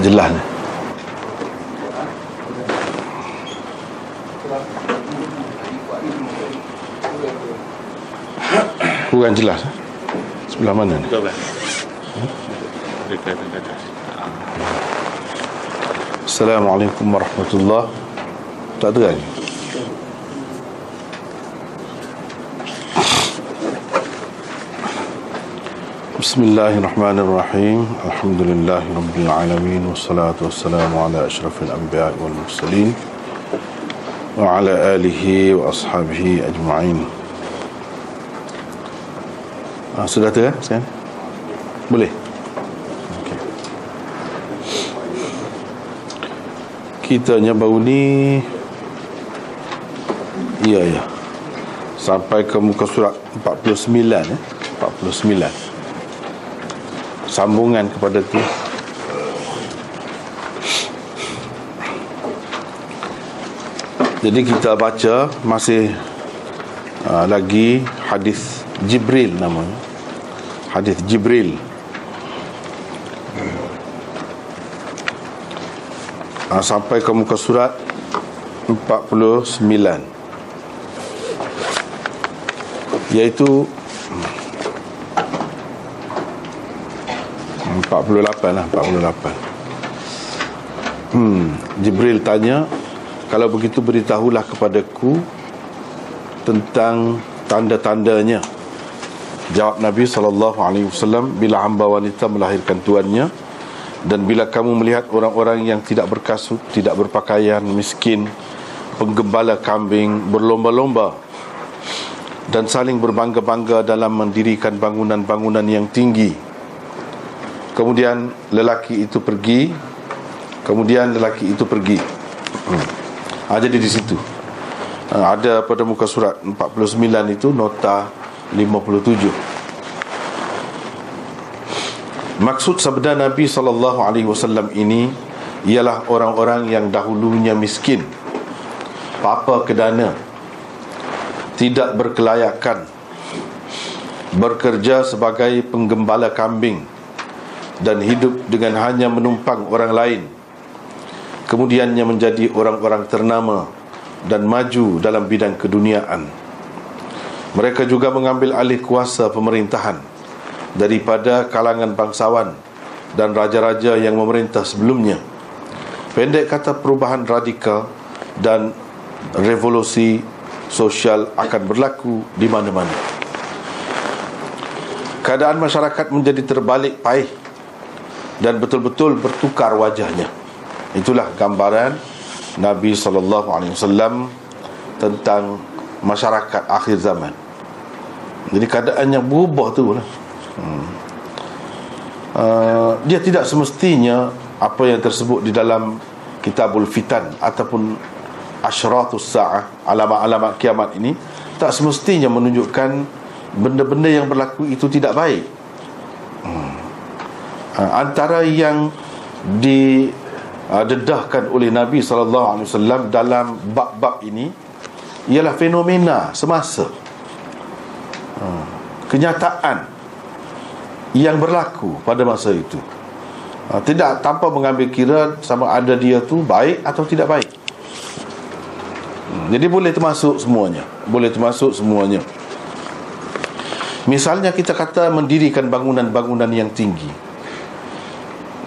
tak jelas ni. Kurang jelas eh? sebelah mana ni? Assalamualaikum warahmatullahi tak terang بسم الله الرحمن الرحيم الحمد لله رب العالمين والصلاة والسلام على أشرف الأنبياء والمرسلين وعلى آله وأصحابه أجمعين ah, Sudah tu kan sekarang? Boleh? Okay. Kitanya baru ni Ya ya Sampai ke muka surat 49 eh? 49 sambungan kepada tu jadi kita baca masih uh, lagi hadis Jibril namanya. Hadis Jibril. Uh, sampai ke muka surat 49 iaitu 48 lah 48 hmm, Jibril tanya kalau begitu beritahulah kepadaku tentang tanda-tandanya jawab Nabi SAW bila hamba wanita melahirkan tuannya dan bila kamu melihat orang-orang yang tidak berkasut tidak berpakaian miskin penggembala kambing berlomba-lomba dan saling berbangga-bangga dalam mendirikan bangunan-bangunan yang tinggi kemudian lelaki itu pergi. Kemudian lelaki itu pergi. Ha, jadi di situ. Ha, ada pada muka surat 49 itu nota 57 maksud sabda Nabi SAW ini ialah orang-orang yang dahulunya miskin. Papa kedana? Tidak berkelayakan. Bekerja sebagai penggembala kambing dan hidup dengan hanya menumpang orang lain. Kemudiannya menjadi orang-orang ternama dan maju dalam bidang keduniaan. Mereka juga mengambil alih kuasa pemerintahan daripada kalangan bangsawan dan raja-raja yang memerintah sebelumnya. Pendek kata perubahan radikal dan revolusi sosial akan berlaku di mana-mana. Keadaan masyarakat menjadi terbalik paih dan betul-betul bertukar wajahnya. Itulah gambaran Nabi sallallahu alaihi wasallam tentang masyarakat akhir zaman. Jadi keadaannya berubah tu lah. Hmm. Uh, dia tidak semestinya apa yang tersebut di dalam Kitabul Fitan ataupun Asyratus Sa'ah alamat-alamat kiamat ini tak semestinya menunjukkan benda-benda yang berlaku itu tidak baik. Ha, antara yang didedahkan ha, oleh Nabi sallallahu alaihi wasallam dalam bab-bab ini ialah fenomena semasa. Ha, kenyataan yang berlaku pada masa itu. Tidak tanpa mengambil kira sama ada dia tu baik atau tidak baik. Hmm, jadi boleh termasuk semuanya. Boleh termasuk semuanya. Misalnya kita kata mendirikan bangunan-bangunan yang tinggi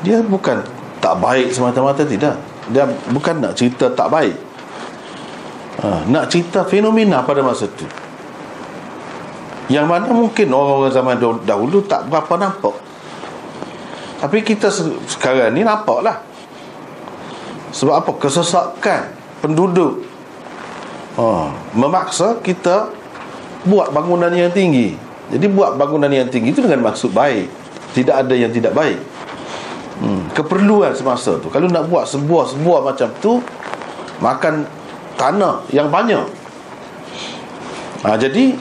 dia bukan tak baik semata-mata tidak. Dia bukan nak cerita tak baik. Ha, nak cerita fenomena pada masa itu yang mana mungkin orang-orang zaman dahulu tak berapa nampak. Tapi kita sekarang ni nampak lah sebab apa? Kesesakan penduduk. Ha, memaksa kita buat bangunan yang tinggi. Jadi buat bangunan yang tinggi itu dengan maksud baik. Tidak ada yang tidak baik hmm, keperluan semasa tu. Kalau nak buat sebuah-sebuah macam tu makan tanah yang banyak. Ha, jadi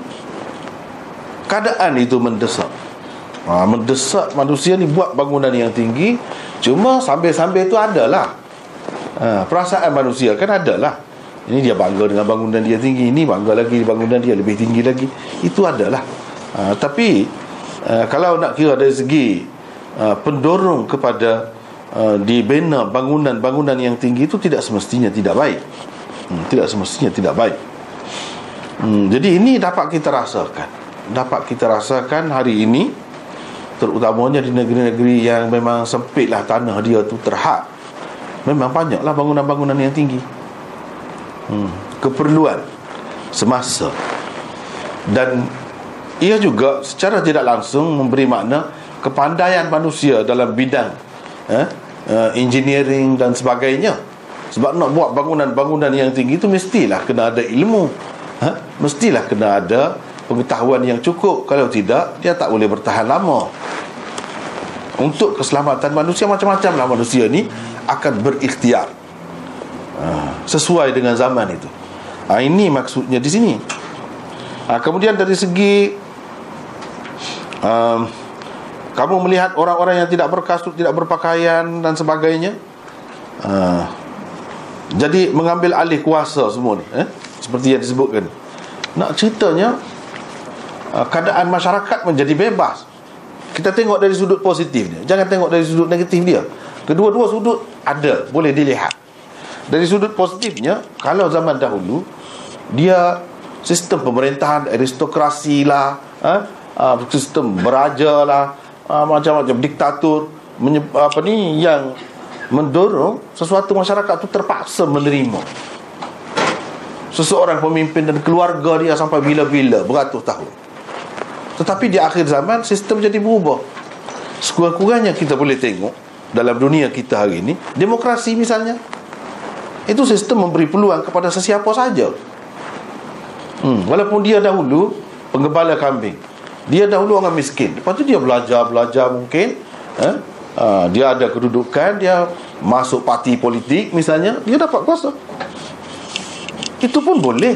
keadaan itu mendesak. Ha, mendesak manusia ni buat bangunan yang tinggi cuma sambil-sambil tu adalah. Ha, perasaan manusia kan adalah. Ini dia bangga dengan bangunan dia tinggi ini bangga lagi bangunan dia lebih tinggi lagi. Itu adalah. Ha, tapi uh, kalau nak kira dari segi uh, pendorong kepada uh, dibina bangunan-bangunan yang tinggi itu tidak semestinya tidak baik. Hmm, tidak semestinya tidak baik. Hmm, jadi ini dapat kita rasakan. Dapat kita rasakan hari ini terutamanya di negeri-negeri yang memang sempitlah tanah dia tu terhad. Memang banyaklah bangunan-bangunan yang tinggi. Hmm, keperluan semasa. Dan ia juga secara tidak langsung memberi makna kepandaian manusia dalam bidang eh, uh, engineering dan sebagainya. Sebab nak buat bangunan-bangunan yang tinggi itu mestilah kena ada ilmu ha? mestilah kena ada pengetahuan yang cukup. Kalau tidak dia tak boleh bertahan lama. Untuk keselamatan manusia macam-macam lah manusia ni akan berikhtiar uh, sesuai dengan zaman itu. Uh, ini maksudnya di sini. Uh, kemudian dari segi um, kamu melihat orang-orang yang tidak berkasut, tidak berpakaian dan sebagainya. Uh, jadi mengambil alih kuasa semua ni, eh? seperti yang disebutkan. Nak ceritanya uh, keadaan masyarakat menjadi bebas. Kita tengok dari sudut positif dia. Jangan tengok dari sudut negatif dia. Kedua-dua sudut ada, boleh dilihat. Dari sudut positifnya, kalau zaman dahulu dia sistem pemerintahan aristokrasi lah, eh? uh, sistem beraja lah, uh, macam-macam. Diktator apa ni yang mendorong sesuatu masyarakat tu terpaksa menerima. Seseorang pemimpin dan keluarga dia sampai bila-bila beratus tahun. Tetapi di akhir zaman sistem jadi berubah. Sekurang-kurangnya kita boleh tengok dalam dunia kita hari ini demokrasi misalnya itu sistem memberi peluang kepada sesiapa saja. Hmm, walaupun dia dahulu penggembala kambing dia dahulu orang miskin. Lepas tu dia belajar-belajar mungkin eh? uh, Dia ada kedudukan Dia masuk parti politik misalnya Dia dapat kuasa. Itu pun boleh.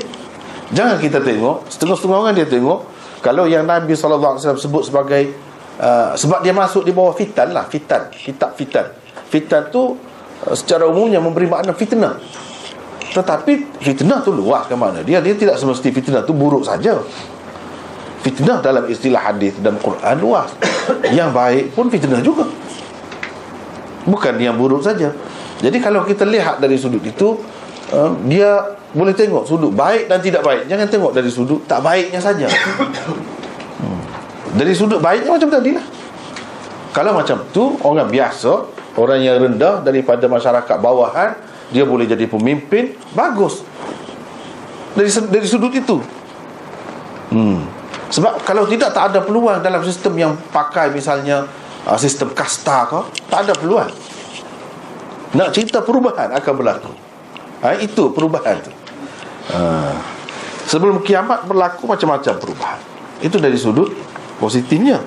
Jangan kita tengok Setengah-setengah orang dia tengok Kalau yang Nabi SAW sebut sebagai uh, Sebab dia masuk di bawah fitan lah Fitan Kitab fitan. Fitan tu uh, Secara umumnya memberi makna fitnah. Tetapi fitnah tu luas ke mana? Dia dia tidak semesti fitnah tu buruk saja fitnah dalam istilah hadis dan Quran luas. Yang baik pun fitnah juga. Bukan yang buruk saja. Jadi kalau kita lihat dari sudut itu uh, dia boleh tengok sudut baik dan tidak baik. Jangan tengok dari sudut tak baiknya saja. Dari sudut baiknya macam tadi lah kalau macam tu orang biasa orang yang rendah daripada masyarakat bawahan dia boleh jadi pemimpin. Bagus. Dari dari sudut itu. Hmm sebab kalau tidak tak ada peluang dalam sistem yang pakai misalnya uh, sistem kasta ke, tak ada peluang. Nak cerita perubahan akan berlaku. Ha, itu perubahan tu. Ha, sebelum kiamat berlaku macam-macam perubahan. Itu dari sudut positifnya.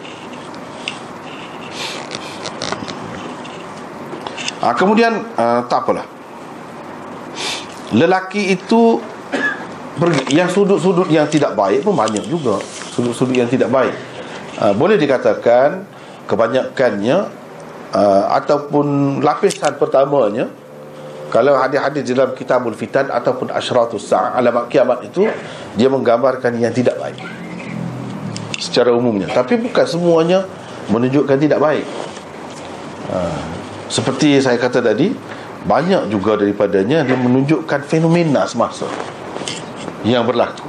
Ha, kemudian uh, tak apalah. Lelaki itu yang sudut-sudut yang tidak baik pun banyak juga. Sudut-sudut yang tidak baik. Uh, boleh dikatakan kebanyakannya uh, ataupun lapisan pertamanya kalau hadis-hadis dalam kitabul fitan ataupun asyratus sa' alamat kiamat itu dia menggambarkan yang tidak baik. Secara umumnya. Tapi bukan semuanya menunjukkan tidak baik. Uh, seperti saya kata tadi banyak juga daripadanya dia menunjukkan fenomena semasa yang berlaku.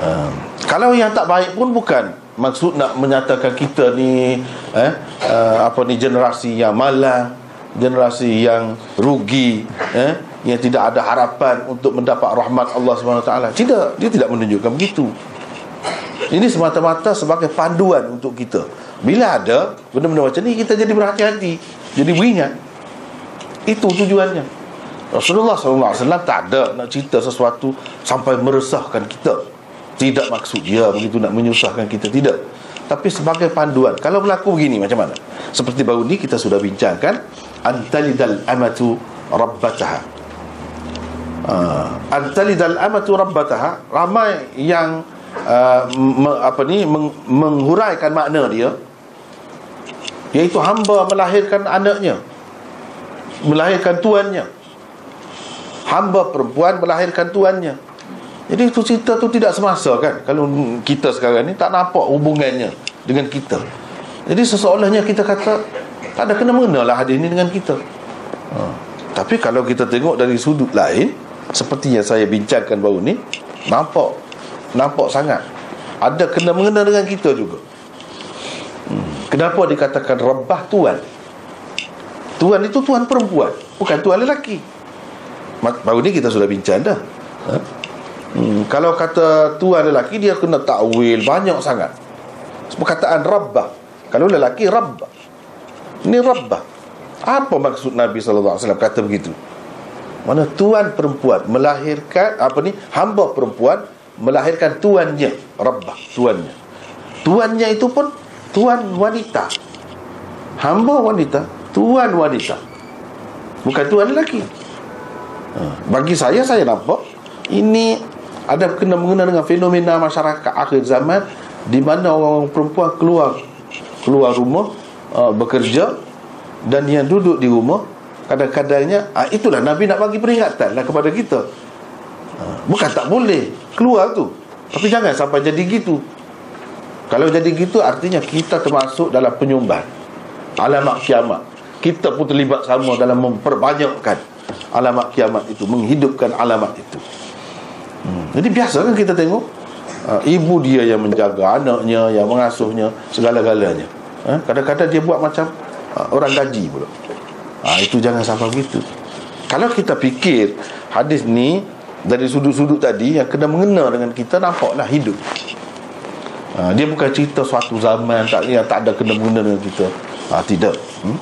Uh, kalau yang tak baik pun bukan. Maksud nak menyatakan kita ni eh uh, apa ni generasi yang malang generasi yang rugi eh yang tidak ada harapan untuk mendapat rahmat Allah Subhanahu taala. Tidak dia tidak menunjukkan begitu. Ini semata-mata sebagai panduan untuk kita. Bila ada benda-benda macam ni kita jadi berhati-hati jadi beringat. Itu tujuannya Rasulullah SAW tak ada nak cerita sesuatu sampai meresahkan kita. Tidak maksud dia begitu nak menyusahkan kita tidak. Tapi sebagai panduan kalau berlaku begini macam mana? Seperti baru ni kita sudah bincangkan antalidal amatu rabbataha. Uh, antalidal amatu rabbataha ramai yang uh, me, apa ni meng, menghuraikan makna dia iaitu hamba melahirkan anaknya melahirkan tuannya hamba perempuan melahirkan tuannya. Jadi itu cerita tu tidak semasa kan? Kalau kita sekarang ni tak nampak hubungannya Dengan kita. Jadi seseolahnya kita kata Tak ada kena-mengena lah hadis ni dengan kita. Ha. Tapi kalau kita tengok dari sudut lain Seperti yang saya bincangkan baru ni Nampak Nampak sangat. Ada kena-mengena dengan kita juga. Hmm. Kenapa dikatakan Rabbah Tuan? Tuan itu Tuan perempuan Bukan Tuan lelaki Baru ni kita sudah bincang dah. Ha? hmm. Kalau kata Tuan lelaki Dia kena takwil banyak sangat. Perkataan Rabbah. Kalau lelaki Rabbah. Ini Rabbah. Apa maksud Nabi SAW kata begitu? Mana tuan perempuan Melahirkan Apa ni Hamba perempuan Melahirkan tuannya. Rabbah Tuannya. Tuannya itu pun Tuan wanita. Hamba wanita Tuan wanita. Bukan tuan lelaki. Bagi saya Saya nampak Ini Ada kena-mengena dengan fenomena masyarakat akhir zaman di mana orang-orang perempuan keluar keluar rumah uh, bekerja dan yang duduk di rumah kadang-kadangnya uh, itulah Nabi nak bagi peringatan lah kepada kita. Uh, bukan tak boleh keluar tu tapi jangan sampai jadi gitu. Kalau jadi gitu artinya kita termasuk dalam penyumbang alamat kiamat. Kita pun terlibat sama dalam memperbanyakkan alamat kiamat itu menghidupkan alamat itu. Hmm. jadi biasa kan kita tengok? Uh, ibu dia yang menjaga anaknya yang mengasuhnya segala-galanya. Uh, kadang-kadang dia buat macam uh, orang gaji pula. Uh, itu jangan sampai begitu. Kalau kita fikir hadis ni dari sudut-sudut tadi yang kena mengena dengan kita nampaklah hidup. Uh, dia bukan cerita suatu zaman tak yang tak ada kena mengena dengan kita. Uh, tidak. Hmm?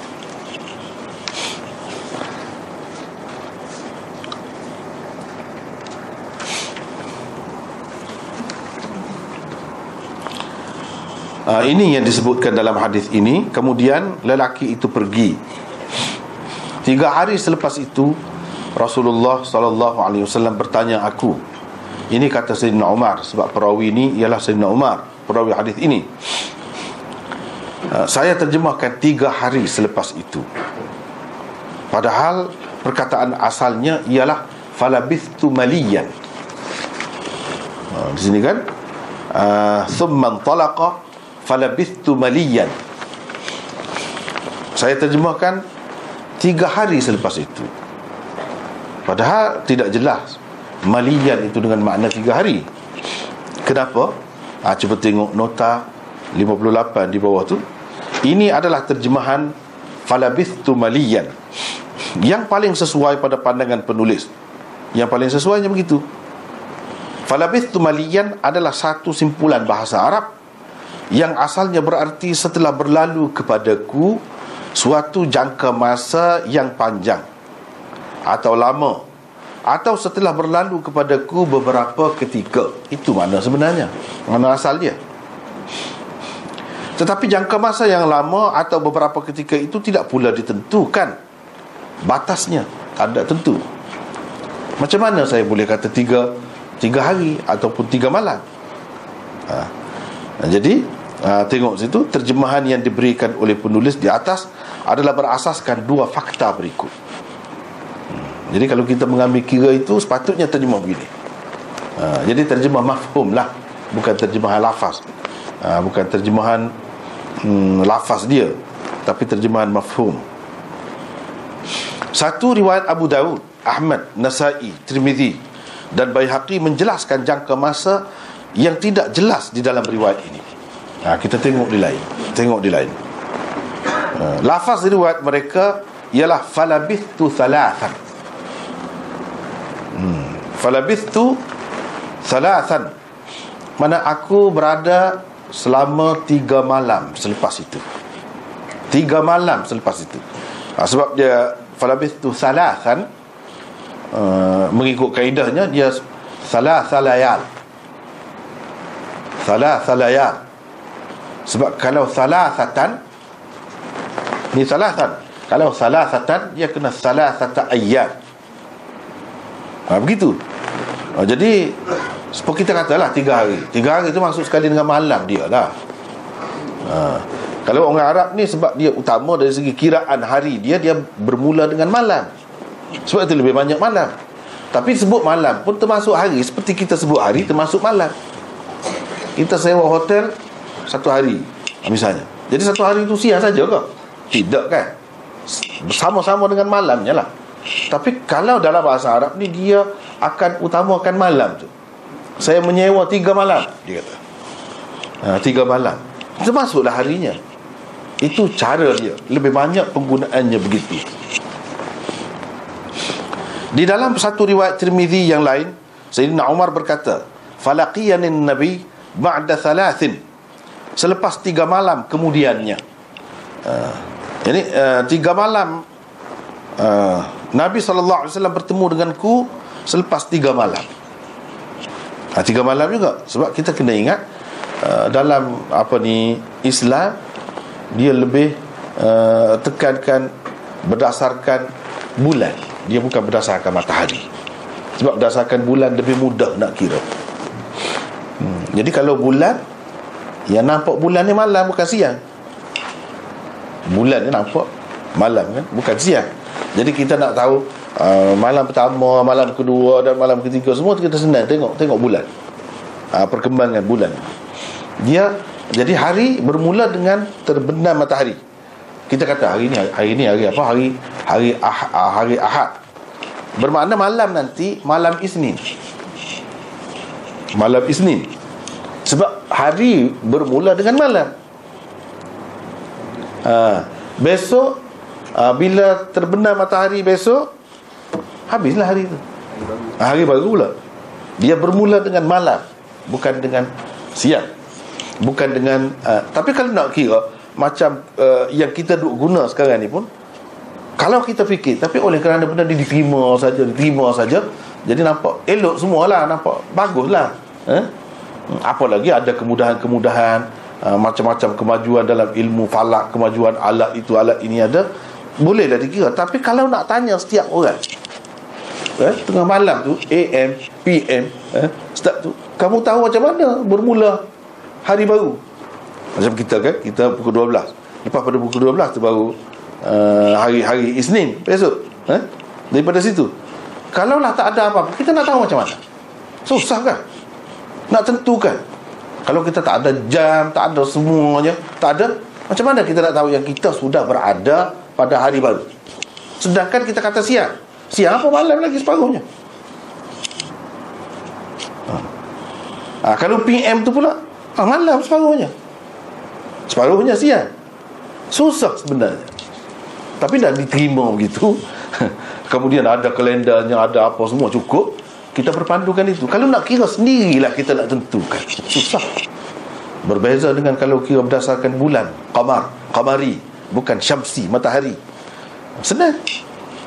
Uh, ini yang disebutkan dalam hadis ini. Kemudian lelaki itu pergi. Tiga hari selepas itu Rasulullah sallallahu alaihi wasallam bertanya aku. Ini kata Sayyidina Umar sebab perawi ini ialah Sayyidina Umar perawi hadis ini. Uh, saya terjemahkan tiga hari selepas itu. Padahal perkataan asalnya ialah falabithtu maliyan. Uh, di sini kan? Uh, thumma talaqa falabithtu maliyan. Saya terjemahkan tiga hari selepas itu. Padahal tidak jelas maliyan itu dengan makna tiga hari. Kenapa? Ha, cuba tengok nota 58 di bawah tu. Ini adalah terjemahan falabithtu maliyan. Yang paling sesuai pada pandangan penulis. Yang paling sesuainya begitu. Falabithtu maliyan adalah satu simpulan bahasa Arab yang asalnya berarti setelah berlalu kepadaku suatu jangka masa yang panjang atau lama atau setelah berlalu kepadaku beberapa ketika. Itu mana sebenarnya mana asal dia tetapi jangka masa yang lama atau beberapa ketika itu tidak pula ditentukan batasnya tak tentu. Macam mana saya boleh kata tiga tiga hari ataupun tiga malam? Ha. jadi Ha, tengok situ terjemahan yang diberikan oleh penulis di atas adalah berasaskan dua fakta berikut. Hmm. Jadi kalau kita mengambil kira itu sepatutnya terjemah begini. Ha, jadi terjemah mafhum lah bukan terjemahan lafaz. Ha, bukan terjemahan hmm, lafaz dia tapi terjemahan mafhum. Satu riwayat Abu Dawud, Ahmad, Nasai, Tirmizi dan Baihaqi menjelaskan jangka masa yang tidak jelas di dalam riwayat ini ha, Kita tengok di lain. Tengok di lain. Ha, Lafaz riwayat mereka Ialah Falabithu thalathan. Hmm. Falabithu Thalathan. Mana aku berada Selama tiga malam Selepas itu. Tiga malam selepas itu. Ha, Sebab dia Falabithu thalathan uh, Mengikut kaedahnya Dia Salah salayal Salah salayal sebab kalau salah satan Ni salah salasatan. Kalau salah satan Dia kena salah satu ayat ha, Begitu. Ha, Jadi Seperti kita katalah Tiga hari. Tiga hari itu masuk sekali dengan malam dia lah. Ha. Kalau orang Arab ni Sebab dia utama dari segi kiraan hari dia Dia bermula dengan malam. Sebab itu lebih banyak malam. Tapi sebut malam pun termasuk hari. Seperti kita sebut hari termasuk malam. Kita sewa hotel satu hari. Misalnya. Jadi satu hari itu siang saja ke? Tidak kan? Sama-sama dengan malamnya lah. Tapi kalau dalam bahasa Arab ni Dia akan utamakan malam tu. Saya menyewa tiga malam Dia kata. Ha, Tiga malam. Termasuklah harinya. Itu cara dia. Lebih banyak penggunaannya begitu. Di dalam satu riwayat Tirmizi yang lain Sayyidina Umar berkata Falaqiyanin Nabi Ba'da thalathin Selepas tiga malam kemudiannya. Uh, Jadi uh, tiga malam uh, Nabi SAW bertemu denganku Selepas tiga malam. Uh, Tiga malam juga Sebab kita kena ingat uh, Dalam apa ni Islam Dia lebih uh, Tekankan Berdasarkan Bulan. Dia bukan berdasarkan matahari. Sebab berdasarkan bulan Lebih mudah nak kira. Hmm. Jadi kalau bulan Yang nampak bulan ni malam Bukan siang. Bulan ni nampak Malam kan? Bukan siang. Jadi kita nak tahu uh, Malam pertama Malam kedua Dan malam ketiga Semua kita senang. Tengok tengok bulan. Uh, Perkembangan bulan. Dia Jadi hari bermula dengan Terbenam matahari. Kita kata hari ni Hari ni hari apa? Hari Hari, ah, ah hari Ahad. Bermakna malam nanti Malam Isnin. Malam Isnin Sebab hari bermula dengan malam. Ha, Besok ha, Bila terbenam matahari besok Habislah hari itu ha, Hari baru pula. Dia bermula dengan malam Bukan dengan siang. Bukan dengan uh, Tapi kalau nak kira Macam uh, yang kita duk guna sekarang ni pun Kalau kita fikir Tapi oleh kerana benda ni diterima saja Diterima saja jadi nampak elok semualah Nampak baguslah. Eh? Apa lagi? Ada kemudahan-kemudahan uh, Macam-macam kemajuan dalam ilmu falak Kemajuan alat itu alat ini ada. Bolehlah dikira Tapi kalau nak tanya setiap orang eh, Tengah malam tu AM, PM eh, Start tu Kamu tahu macam mana bermula hari baru? Macam kita kan Kita pukul 12 Lepas pada pukul 12 tu baru uh, Hari-hari Isnin Besok eh? Daripada situ. Kalau lah tak ada apa-apa Kita nak tahu macam mana. Susah kan Nak tentukan. Kalau kita tak ada jam Tak ada semuanya Tak ada Macam mana kita nak tahu Yang kita sudah berada Pada hari baru? Sedangkan kita kata siang. Siang apa malam lagi separuhnya? Ha. Ha, Kalau PM tu pula ha, Malam separuhnya. Separuhnya siang. Susah sebenarnya. Tapi dah diterima begitu kemudian ada kalendarnya ada apa semua cukup kita berpandukan itu. Kalau nak kira sendirilah kita nak tentukan. Susah. Berbeza dengan kalau kira berdasarkan bulan. Qamar. Qamari. Bukan syamsi matahari. Senang.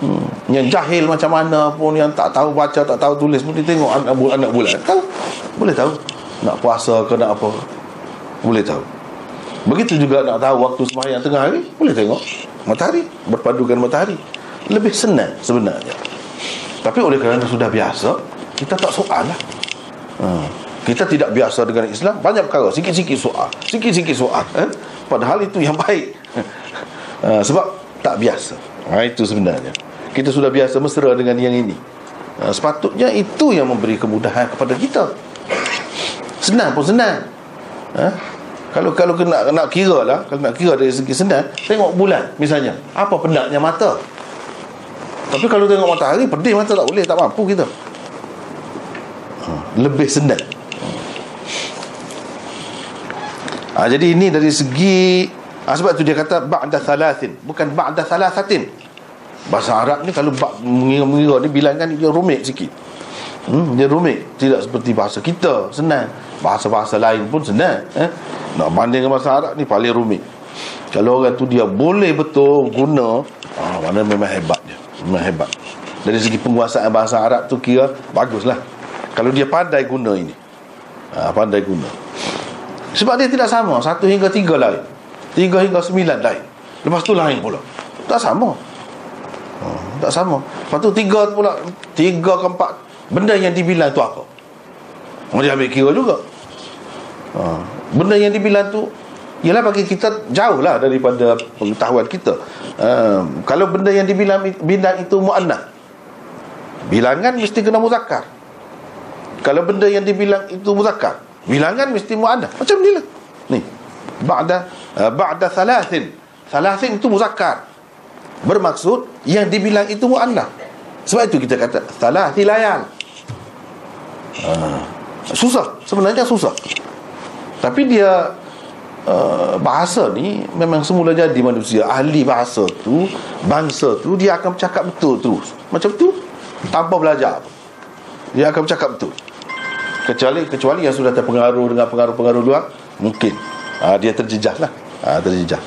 Hmm. yang jahil macam mana pun yang tak tahu baca tak tahu tulis pun dia tengok anak bulan anak bulan. Tahu. Boleh tahu. Nak puasa ke nak apa. Boleh tahu. Begitu juga nak tahu waktu sembahyang tengah hari boleh tengok. Matahari. Berpandukan matahari. Lebih senang sebenarnya. Tapi oleh kerana sudah biasa kita tak soal lah. Hmm. kita tidak biasa dengan Islam banyak perkara sikit-sikit soal sikit-sikit soal eh? padahal itu yang baik. Uh, sebab tak biasa. Ha, itu sebenarnya. Kita sudah biasa mesra dengan yang ini. Uh, sepatutnya itu yang memberi kemudahan kepada kita. Senang pun senang. Uh, kalau kalau nak nak kira lah kalau nak kira dari segi senang tengok bulan misalnya apa pendaknya mata? Tapi kalau tengok matahari Pedih mata tak boleh Tak mampu kita. ha, Lebih senang ha, Jadi ini dari segi ha, Sebab tu dia kata Ba'da thalathin Bukan ba'da thalathatin. Bahasa Arab ni Kalau mengira-mengira ni Bilangkan dia rumit sikit. Hmm, Dia rumit Tidak seperti bahasa kita Senang. Bahasa-bahasa lain pun senang eh? Nak bandingkan bahasa Arab ni Paling rumit. Kalau orang tu dia boleh betul Guna ah, Mana memang hebat dia Memang hebat. Dari segi penguasaan bahasa Arab tu kira Baguslah Kalau dia pandai guna ini. Ha, Pandai guna. Sebab dia tidak sama. Satu hingga tiga lain. Tiga hingga sembilan lain. Lepas tu lain pula. Tak sama. Ha, Tak sama. Lepas tu tiga pula Tiga ke empat Benda yang dibilang tu apa? Oh, dia ambil kira juga. Ha, Benda yang dibilang tu Ialah bagi kita jauh lah daripada pengetahuan kita. Um, Kalau benda yang dibilang bilang itu mu'annah Bilangan mesti kena muzakkar Kalau benda yang dibilang itu muzakkar Bilangan mesti mu'annah Macam ni lah. Ni. Ba'da uh, Ba'da thalathin Thalathin itu muzakkar. Bermaksud Yang dibilang itu mu'annas. Sebab itu kita kata Thalathi layal. Uh, Susah. Sebenarnya susah. Tapi dia uh, Bahasa ni Memang semula jadi manusia. Ahli bahasa tu Bangsa tu Dia akan bercakap betul terus. Macam tu Tanpa belajar. Dia akan bercakap betul Kecuali kecuali yang sudah terpengaruh Dengan pengaruh-pengaruh luar Mungkin uh, Dia terjejah lah uh, Terjejah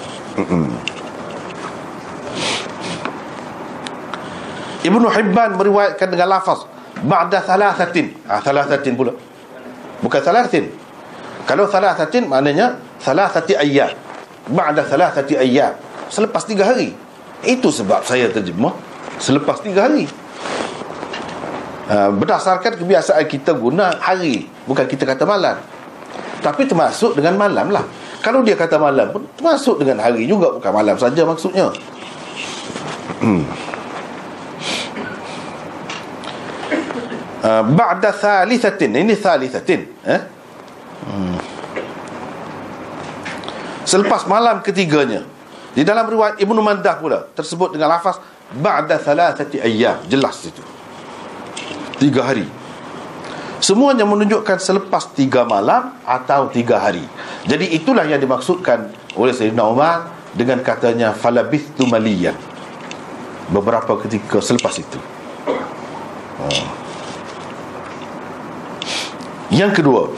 Ibnu Hibban meriwayatkan dengan lafaz ba'da thalathatin. Ah thalathatin pula. Bukan thalathin. Kalau thalathatin maknanya thalathati ayyam. Ba'da thalathati ayyam. Selepas tiga hari. Itu sebab saya terjemah selepas tiga hari. Uh, berdasarkan kebiasaan kita guna hari bukan kita kata malam tapi termasuk dengan malam lah kalau dia kata malam pun termasuk dengan hari juga bukan malam saja maksudnya hmm. uh, ba'da thalithatin ini thalithatin eh? hmm. selepas malam ketiganya di dalam riwayat Ibnu Mandah pula tersebut dengan lafaz ba'da thalathati ayyam jelas itu tiga hari. Semuanya menunjukkan selepas tiga malam atau tiga hari. Jadi itulah yang dimaksudkan oleh Sayyidina Umar dengan katanya falabithtu maliyan beberapa ketika selepas itu. Oh. Yang kedua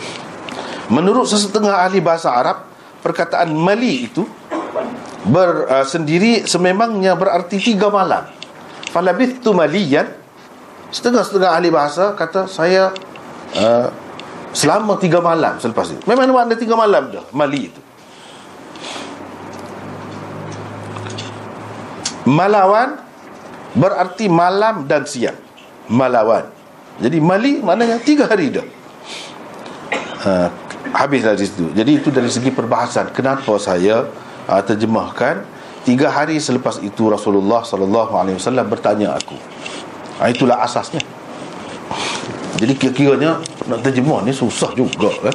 Menurut sesetengah ahli bahasa Arab Perkataan mali itu ber, uh, Sendiri sememangnya berarti tiga malam. Falabithu maliyan Setengah-setengah ahli bahasa Kata saya uh, Selama tiga malam selepas itu Memang ada tiga malam dah Mali itu Malawan Berarti malam dan siang Malawan Jadi mali maknanya tiga hari dah uh, habislah di situ. Jadi itu dari segi perbahasan. Kenapa saya uh, terjemahkan tiga hari selepas itu Rasulullah sallallahu alaihi wasallam bertanya aku. Uh, itulah asasnya. Jadi kira-kiranya nak terjemah ni susah juga kan.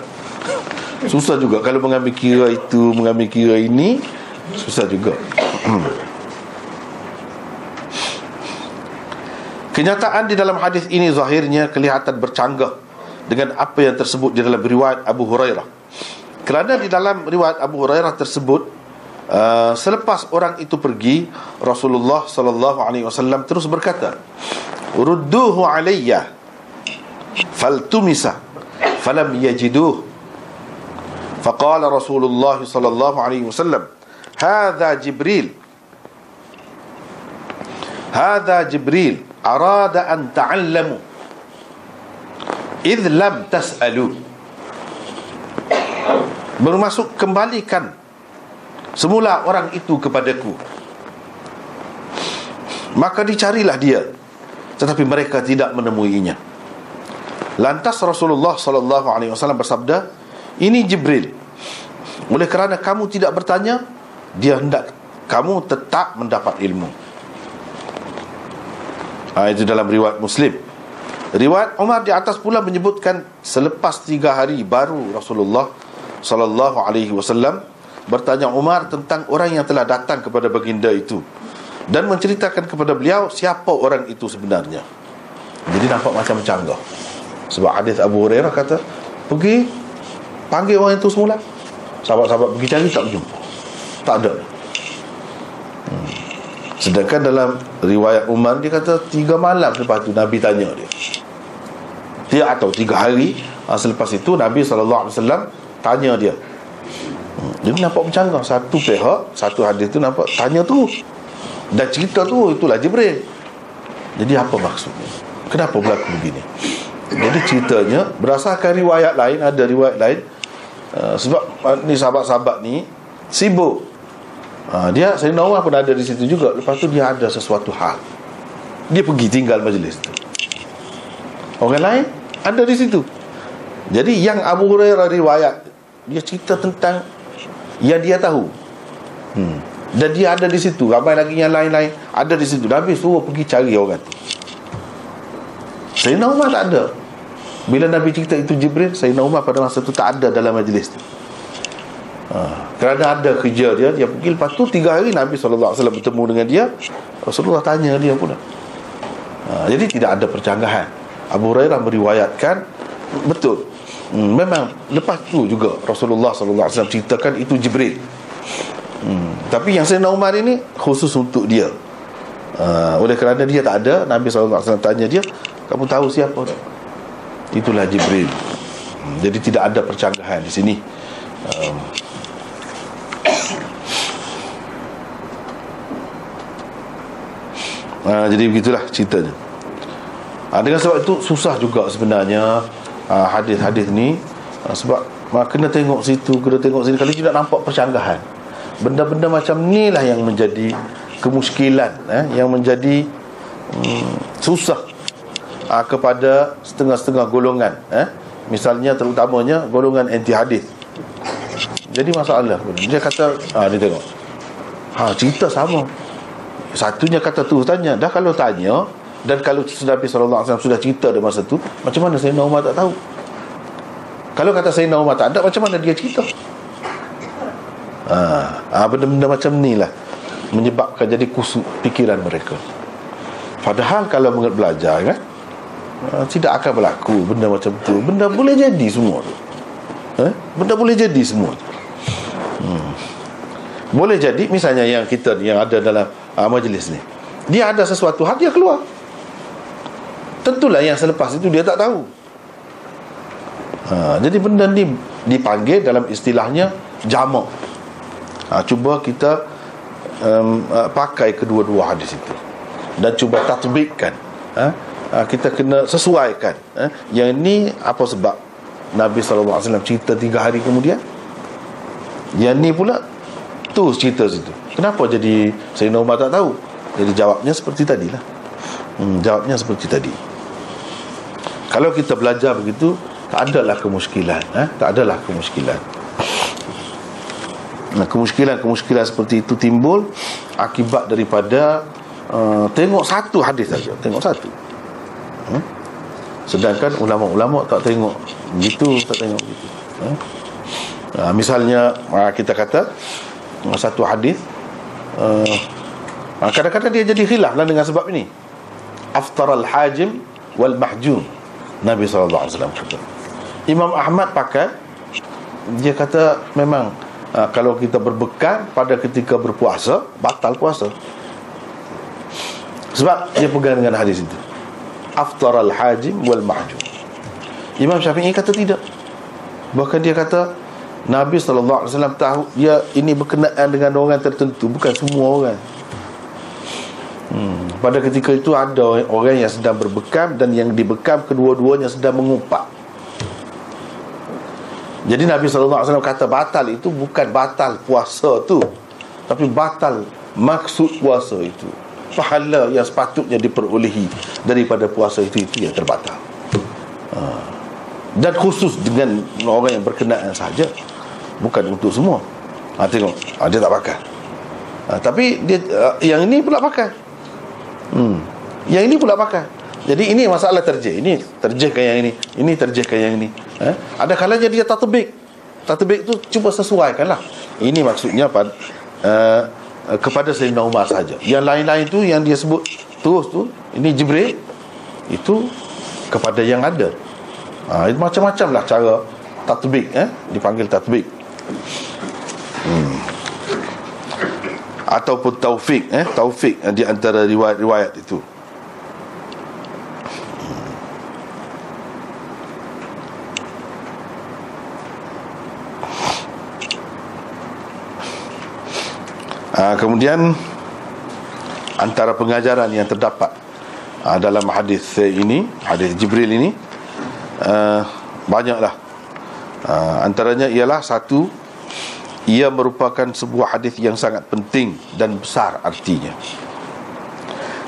Susah juga kalau mengambil kira itu, mengambil kira ini susah juga. Kenyataan di dalam hadis ini zahirnya kelihatan bercanggah dengan apa yang tersebut di dalam riwayat Abu Hurairah. Kerana di dalam riwayat Abu Hurairah tersebut uh, selepas orang itu pergi Rasulullah sallallahu alaihi wasallam terus berkata, "Rudduhu alayya." Faltumisa falam yajiduh. Faqala Rasulullah sallallahu alaihi wasallam, "Hadha Jibril." Hadha Jibril arada an ta'allamu idh lam tas'alu bermaksud kembalikan semula orang itu kepadaku maka dicarilah dia tetapi mereka tidak menemuinya. Lantas Rasulullah sallallahu alaihi wasallam bersabda ini Jibril. Oleh kerana kamu tidak bertanya dia hendak kamu tetap mendapat ilmu. Ha, itu dalam riwayat Muslim. Riwayat Umar di atas pula menyebutkan selepas tiga hari baru Rasulullah sallallahu alaihi wasallam bertanya Umar tentang orang yang telah datang kepada baginda itu dan menceritakan kepada beliau siapa orang itu sebenarnya. Jadi nampak macam canggah. Sebab hadis Abu Hurairah kata, pergi panggil orang itu semula. Sahabat-sahabat pergi cari tak jumpa. Tak ada. Hmm. Sedangkan dalam riwayat Umar dia kata tiga malam lepas tu Nabi tanya dia dia atau tiga hari uh, selepas itu Nabi SAW tanya dia hmm, dia nampak bercanggah satu pihak satu hadis tu nampak tanya tu dan cerita tu itulah Jibril. Jadi apa maksudnya? Kenapa berlaku begini? Jadi ceritanya berdasarkan riwayat lain ada riwayat lain uh, sebab uh, ni sahabat-sahabat ni sibuk. Uh, dia saya Umar pun ada di situ juga. Lepas tu dia ada sesuatu hal. Dia pergi tinggal majlis tu. Orang lain ada di situ. Jadi yang Abu Hurairah riwayat dia cerita tentang yang dia tahu. Hmm. Dan dia ada di situ. Ramai lagi yang lain-lain ada di situ. Nabi suruh pergi cari orang. Sayyidina Umar tak ada. Bila Nabi cerita itu Jibril Sayyidina Umar pada masa itu tak ada dalam majlis tu. Ha, kerana ada kerja dia dia pergi. Lepas tu tiga hari Nabi SAW bertemu dengan dia. Rasulullah tanya dia pula. Ha, jadi tidak ada percanggahan. Abu Hurairah meriwayatkan. Betul. Hmm, memang lepas tu juga Rasulullah SAW ceritakan itu Jibril hmm, tapi yang Sayyidina Umar ini khusus untuk dia. Uh, oleh kerana dia tak ada Nabi SAW tanya dia kamu tahu siapa? Itulah Jibril. Hmm, jadi tidak ada percanggahan di sini. Um, uh, jadi begitulah ceritanya. Uh, dengan sebab itu susah juga sebenarnya uh, hadis-hadis ni. Uh, sebab uh, kena tengok situ kena tengok sini. Kalau tidak nampak percanggahan benda-benda macam ni lah yang menjadi kemuskilan eh, yang menjadi um, susah uh, kepada setengah-setengah golongan eh. misalnya terutamanya golongan anti hadis jadi masalah dia kata ah dia tengok. Ha cerita sama. Satunya kata tu tanya. Dah kalau tanya dan kalau Nabi SAW sudah cerita di masa tu macam mana Sayyidina Umar tak tahu? Kalau kata Sayyidina Umar tak ada macam mana dia cerita ha, ha, benda-benda macam ni lah menyebabkan jadi kusuk pikiran mereka. Padahal kalau mengat belajar kan ha, tidak akan berlaku benda macam tu. Benda boleh jadi semua tu. Ha? benda boleh jadi semua tu. Hmm. boleh jadi misalnya yang kita yang ada dalam uh, majlis ni. Dia ada sesuatu hal dia keluar. Tentulah yang selepas itu dia tak tahu. Ha, jadi benda ni dipanggil dalam istilahnya jamak ha, cuba kita um, uh, pakai kedua-dua hadis itu. Dan cuba tatbikkan ha, ha, kita kena sesuaikan ha, yang ini apa sebab Nabi SAW cerita tiga hari kemudian? Yang ni pula tu cerita situ. Kenapa jadi Sayyidina Umar tak tahu? Jadi jawabnya seperti tadilah. Hmm, jawabnya seperti tadi. Kalau kita belajar begitu tak adalah kemuskilan eh? tak adalah kemuskilan nah, kemuskilan-kemuskilan seperti itu timbul akibat daripada uh, tengok satu hadis saja tengok satu. Hmm? sedangkan ulama-ulama tak tengok begitu tak tengok begitu eh? uh, misalnya uh, kita kata uh, satu hadis uh, kadang-kadang dia jadi khilaf lah dengan sebab ini. Aftar al-hajim wal mahjum. Nabi SAW kata. Imam Ahmad pakai Dia kata memang uh, Kalau kita berbekal pada ketika berpuasa Batal puasa Sebab dia pegang dengan hadis itu Aftar al-hajim wal mahjum Imam Syafi'i kata tidak Bahkan dia kata Nabi SAW tahu Dia ini berkenaan dengan orang tertentu Bukan semua orang Hmm. Pada ketika itu ada orang yang sedang berbekam dan yang dibekam kedua-duanya sedang mengupak. Jadi Nabi SAW kata batal itu bukan batal puasa tu Tapi batal maksud puasa itu. Pahala yang sepatutnya diperolehi Daripada puasa itu, itu yang terbatal. Ha. Dan khusus dengan orang yang berkenaan saja Bukan untuk semua. Ha, Tengok, ha, dia tak pakai. Ha, Tapi dia, ha, yang ini pula pakai. Hmm. Yang ini pula pakai Jadi ini masalah terjeh. Ini terjehkan yang ini. Ini terjehkan yang ini. Eh? Ada kalanya dia tatbik. Tatbik tu cuba sesuaikan lah Ini maksudnya pada, uh, Kepada Sayyidina Umar saja. Yang lain-lain tu Yang dia sebut Terus tu Ini Jibril Itu Kepada yang ada. Ha, Itu macam-macam lah cara Tatbik eh? Dipanggil tatbik. Hmm. Ataupun taufik eh? Taufik di antara riwayat-riwayat itu Uh, kemudian antara pengajaran yang terdapat uh, dalam hadis ini, hadis Jibril ini uh, banyaklah. Uh, antaranya ialah satu ia merupakan sebuah hadis yang sangat penting dan besar artinya.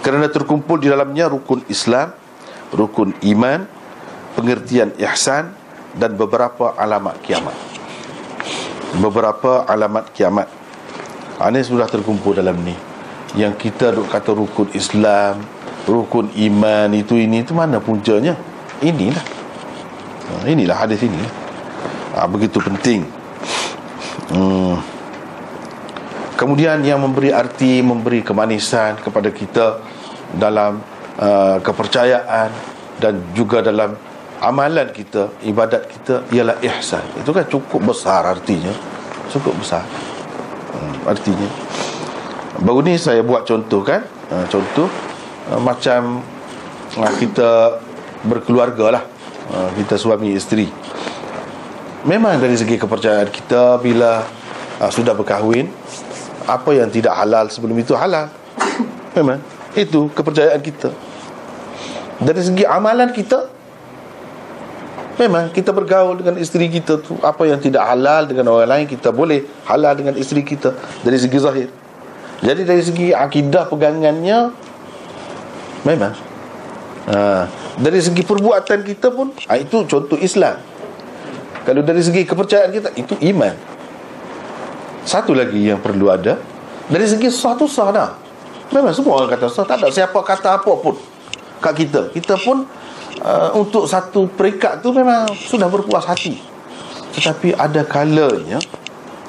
Kerana terkumpul di dalamnya rukun Islam rukun iman pengertian ihsan dan beberapa alamat kiamat. Beberapa alamat kiamat ini sudah terkumpul dalam ni. Yang kita duk kata rukun Islam rukun iman itu ini itu mana puncanya? Inilah. Inilah hadis ini. Ha, begitu penting. Hmm. kemudian yang memberi arti memberi kemanisan kepada kita dalam uh, kepercayaan dan juga dalam amalan kita ibadat kita ialah ihsan. Itu kan cukup besar artinya. Cukup besar artinya baru ni saya buat contoh kan? Uh, contoh uh, macam uh, kita berkeluarga lah. Kita suami isteri. Memang dari segi kepercayaan kita bila sudah berkahwin apa yang tidak halal sebelum itu halal. Memang itu kepercayaan kita. Dari segi amalan kita Memang kita bergaul dengan isteri kita tu Apa yang tidak halal dengan orang lain Kita boleh halal dengan isteri kita Dari segi zahir. Jadi dari segi akidah pegangannya Memang. Ha, Dari segi perbuatan kita pun ha, Itu contoh Islam. Kalau dari segi kepercayaan kita Itu iman. Satu lagi yang perlu ada Dari segi sah tu sah dah. Memang semua orang kata sah Tak ada siapa kata apa pun. Kat kita. Kita pun uh, untuk satu peringkat tu memang sudah berpuas hati. Tetapi ada kalanya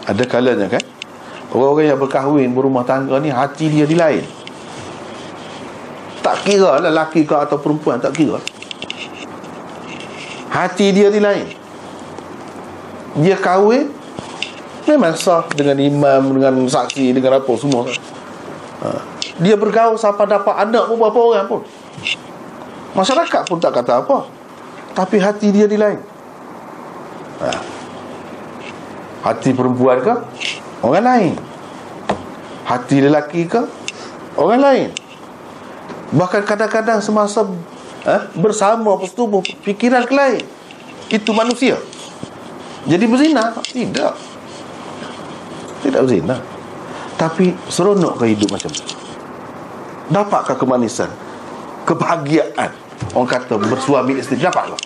ada kalanya kan? Orang-orang yang berkahwin berumah tangga ni hati dia di lain. Tak kira lah lelaki ke atau perempuan tak kira. Hati dia di lain. Dia kahwin memang sah dengan imam dengan saksi dengan apa semua. Ha. dia bergaul sampai dapat anak pun berapa orang pun Masyarakat pun tak kata apa. Tapi hati dia di lain. Ha. Hati perempuan ke? Orang lain. Hati lelaki ke? Orang lain. Bahkan kadang-kadang semasa eh, Bersama bersetubuh Fikiran ke lain. Itu manusia. Jadi berzina? Tidak. Tidak berzina. Tapi seronok ke hidup macam tu? Dapatkah kemanisan? Kebahagiaan Orang kata bersuami isteri Dapat tak?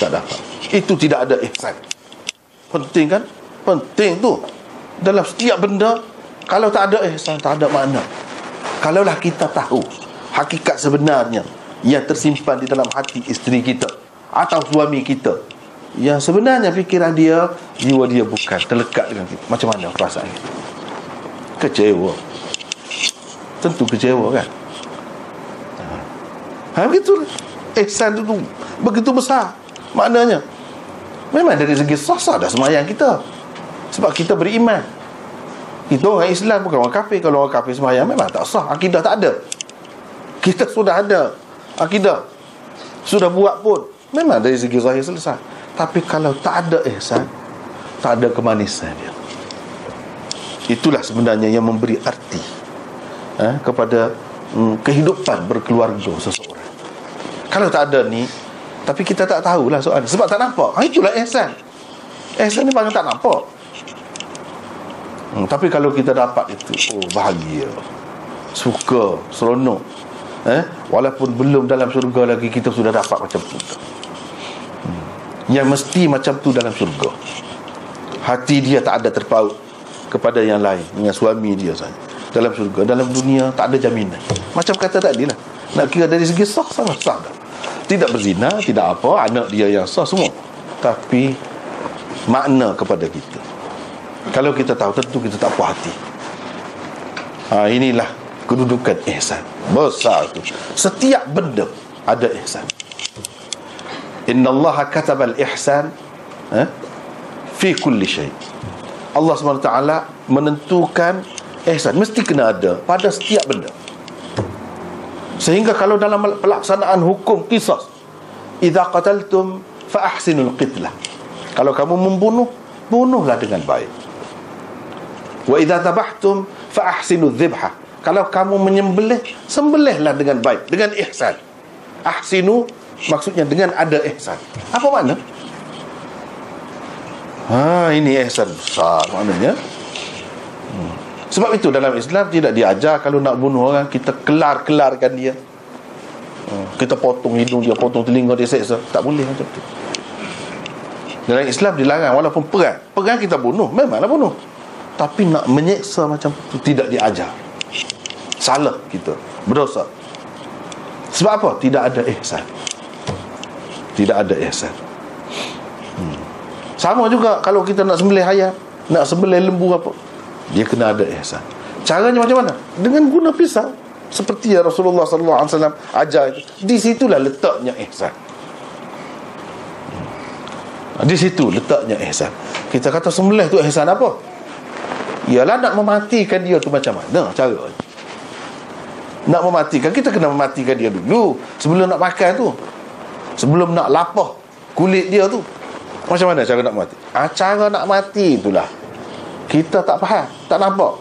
Tak dapat. Itu tidak ada ihsan. Penting kan? Penting tu. Dalam setiap benda Kalau tak ada ihsan Tak ada makna. Kalaulah kita tahu Hakikat sebenarnya Yang tersimpan di dalam hati isteri kita Atau suami kita Yang sebenarnya fikiran dia Jiwa dia bukan terlekat dengan kita. Macam mana perasaan? Kecewa. Tentu kecewa kan? Ha begitu ihsan itu begitu besar maknanya. Memang dari segi sah-sah dah semayang kita. Sebab kita beriman. Itu orang Islam bukan orang kafir. Kalau orang kafir semayang memang tak sah. Akidah tak ada. Kita sudah ada akidah. Sudah buat pun. Memang dari segi zahir selesai. Tapi kalau tak ada ihsan, tak ada kemanisan dia. Itulah sebenarnya yang memberi arti eh, kepada mm, kehidupan berkeluarga seseorang. Kalau tak ada ni Tapi kita tak tahulah soal ni. Sebab tak nampak. Ha, Itulah ihsan Ihsan ni paling tak nampak. Hmm, Tapi kalau kita dapat itu Oh bahagia. Suka Seronok. Eh? Walaupun belum dalam syurga lagi Kita sudah dapat macam tu. Hmm. Yang mesti macam tu dalam syurga. Hati dia tak ada terpaut Kepada yang lain. Dengan suami dia saja. Dalam syurga Dalam dunia tak ada jaminan. Macam kata tadi lah Nak kira dari segi sah Sama sah dah tidak berzina tidak apa anak dia yang sah semua. Tapi makna kepada kita. Kalau kita tahu tentu kita tak puas hati. Ha, inilah kedudukan ihsan. Besar tu. Setiap benda ada ihsan. Inna allaha kataba al-ihsan eh, fi kulli syai. Allah SWT menentukan ihsan. Mesti kena ada pada setiap benda Sehingga kalau dalam pelaksanaan hukum kisah Iza qataltum fa ahsinul qitlah Kalau kamu membunuh Bunuhlah dengan baik. Wa iza tabahtum fa ahsinul dhibha Kalau kamu menyembelih Sembelihlah dengan baik Dengan ihsan. Ahsinu Maksudnya dengan ada ihsan. Apa makna? Ha, ini ihsan besar maknanya. Hmm. Sebab itu dalam Islam tidak diajar kalau nak bunuh orang kita kelar-kelarkan dia. Hmm, kita potong hidung dia, potong telinga dia seksa. Tak boleh macam tu. Dalam Islam dilarang walaupun perang. Perang kita bunuh, memanglah bunuh. Tapi nak menyeksa macam tu tidak diajar. Salah kita, berdosa. Sebab apa? Tidak ada ihsan. Tidak ada ihsan. Hmm. Sama juga kalau kita nak sembelih ayam nak sembelih lembu apa dia kena ada ihsan. Caranya macam mana? Dengan guna pisau seperti yang Rasulullah wasallam ajar itu. Di situlah letaknya ihsan. Di situ letaknya ihsan. Kita kata sembelih tu ihsan apa? Ialah nak mematikan dia tu macam mana cara nak mematikan kita kena mematikan dia dulu. Sebelum nak makan tu. Sebelum nak lapah kulit dia tu. Macam mana cara nak mati? Ha, cara nak mati itulah kita tak faham tak nampak.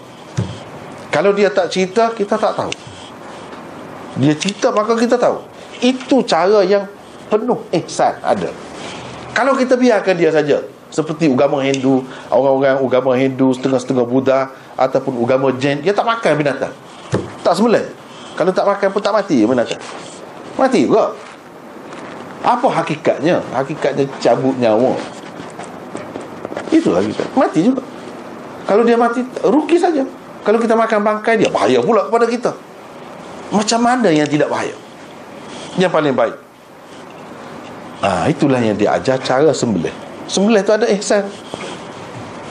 Kalau dia tak cerita kita tak tahu. Dia cerita maka kita tahu. Itu cara yang penuh ihsan ada. Kalau kita biarkan dia saja seperti agama Hindu orang-orang agama Hindu setengah-setengah Buddha ataupun agama Jain dia tak makan binatang. Tak sembelih kalau tak makan pun tak mati binatang. Mati juga. Apa hakikatnya? Hakikatnya cabut nyawa. Itu hakikat. Mati juga kalau dia mati rugi saja. Kalau kita makan bangkai dia bahaya pula kepada kita. Macam mana yang tidak bahaya? Yang paling baik. Ah itulah yang dia ajar cara sembelih. Sembelih tu ada ihsan.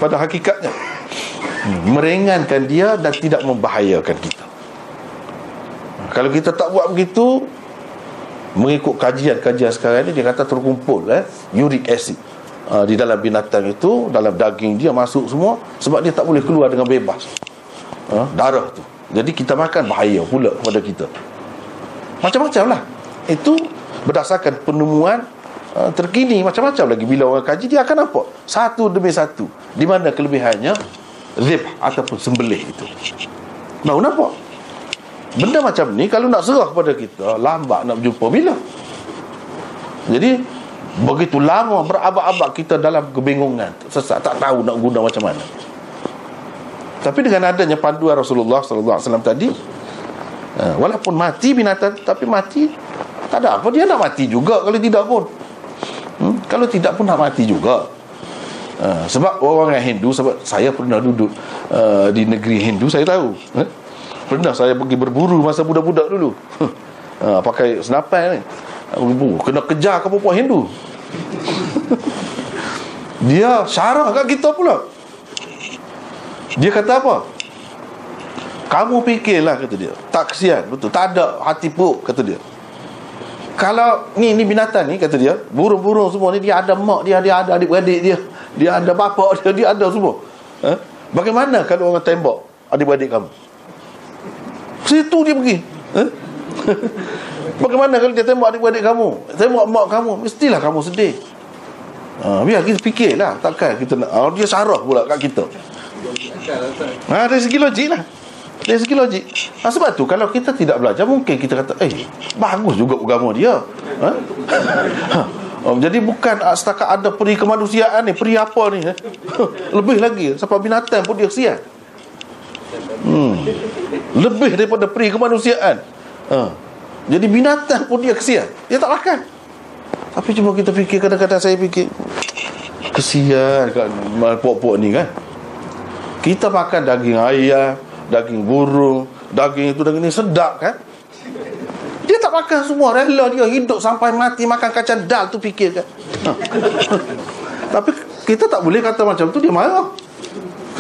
Pada hakikatnya. Hmm, meringankan dia dan tidak membahayakan kita. Kalau kita tak buat begitu mengikut kajian-kajian sekarang ni dia kata terkumpul eh uric acid uh, di dalam binatang itu dalam daging dia masuk semua sebab dia tak boleh keluar dengan bebas. Uh, darah tu. Jadi kita makan bahaya pula kepada kita. Macam-macam lah itu berdasarkan penemuan uh, terkini macam-macam lagi. Bila orang kaji dia akan nampak satu demi satu di mana kelebihannya zib ataupun sembelih itu. Baru nampak? Benda macam ni kalau nak serah kepada kita Lambat nak berjumpa bila? Jadi Begitu lama berabad-abad kita dalam kebingungan. Sesat tak tahu nak guna macam mana. Tapi dengan adanya panduan Rasulullah SAW tadi uh, Walaupun mati binatang Tapi mati Tak ada apa. Dia nak mati juga kalau tidak pun. Hmm? Kalau tidak pun nak mati juga. Uh, Sebab orang yang Hindu Sebab saya pernah duduk uh, Di negeri Hindu Saya tahu. Uh, Pernah saya pergi berburu masa budak-budak dulu. ha, pakai senapan ni. Berburu. Kena kejar ke perempuan Hindu. Dia syarah kat kita pula. Dia kata apa? Kamu fikirlah kata dia. Tak kesian betul. Tak ada hati puk kata dia. Kalau ni ni binatang ni kata dia, burung-burung semua ni dia ada mak dia, dia ada adik-beradik dia, dia ada bapa dia, dia ada semua. Ha? Bagaimana kalau orang tembak adik-beradik kamu? Situ dia pergi eh? Bagaimana kalau dia tembak adik-adik kamu Tembak mak kamu Mestilah kamu sedih ha, Biar kita fikirlah Takkan kita nak oh, Dia sarah pula kat kita ha, Dari segi logik lah Dari segi logik ha, Sebab tu kalau kita tidak belajar Mungkin kita kata Eh bagus juga agama dia ha? ha. Oh, jadi bukan setakat ada peri kemanusiaan ni Peri apa ni eh? Lebih lagi Sampai binatang pun dia kesian hmm. Lebih daripada peri kemanusiaan ha. Jadi binatang pun dia kesian. Dia tak makan. Tapi cuma kita fikir kadang-kadang saya fikir Kesian kan Pok-pok ni kan. Kita makan daging ayam Daging burung Daging itu daging ni sedap kan? Dia tak makan semua Rela dia hidup sampai mati Makan kacang dal tu fikir kan. Tapi kita tak boleh kata macam tu Dia marah.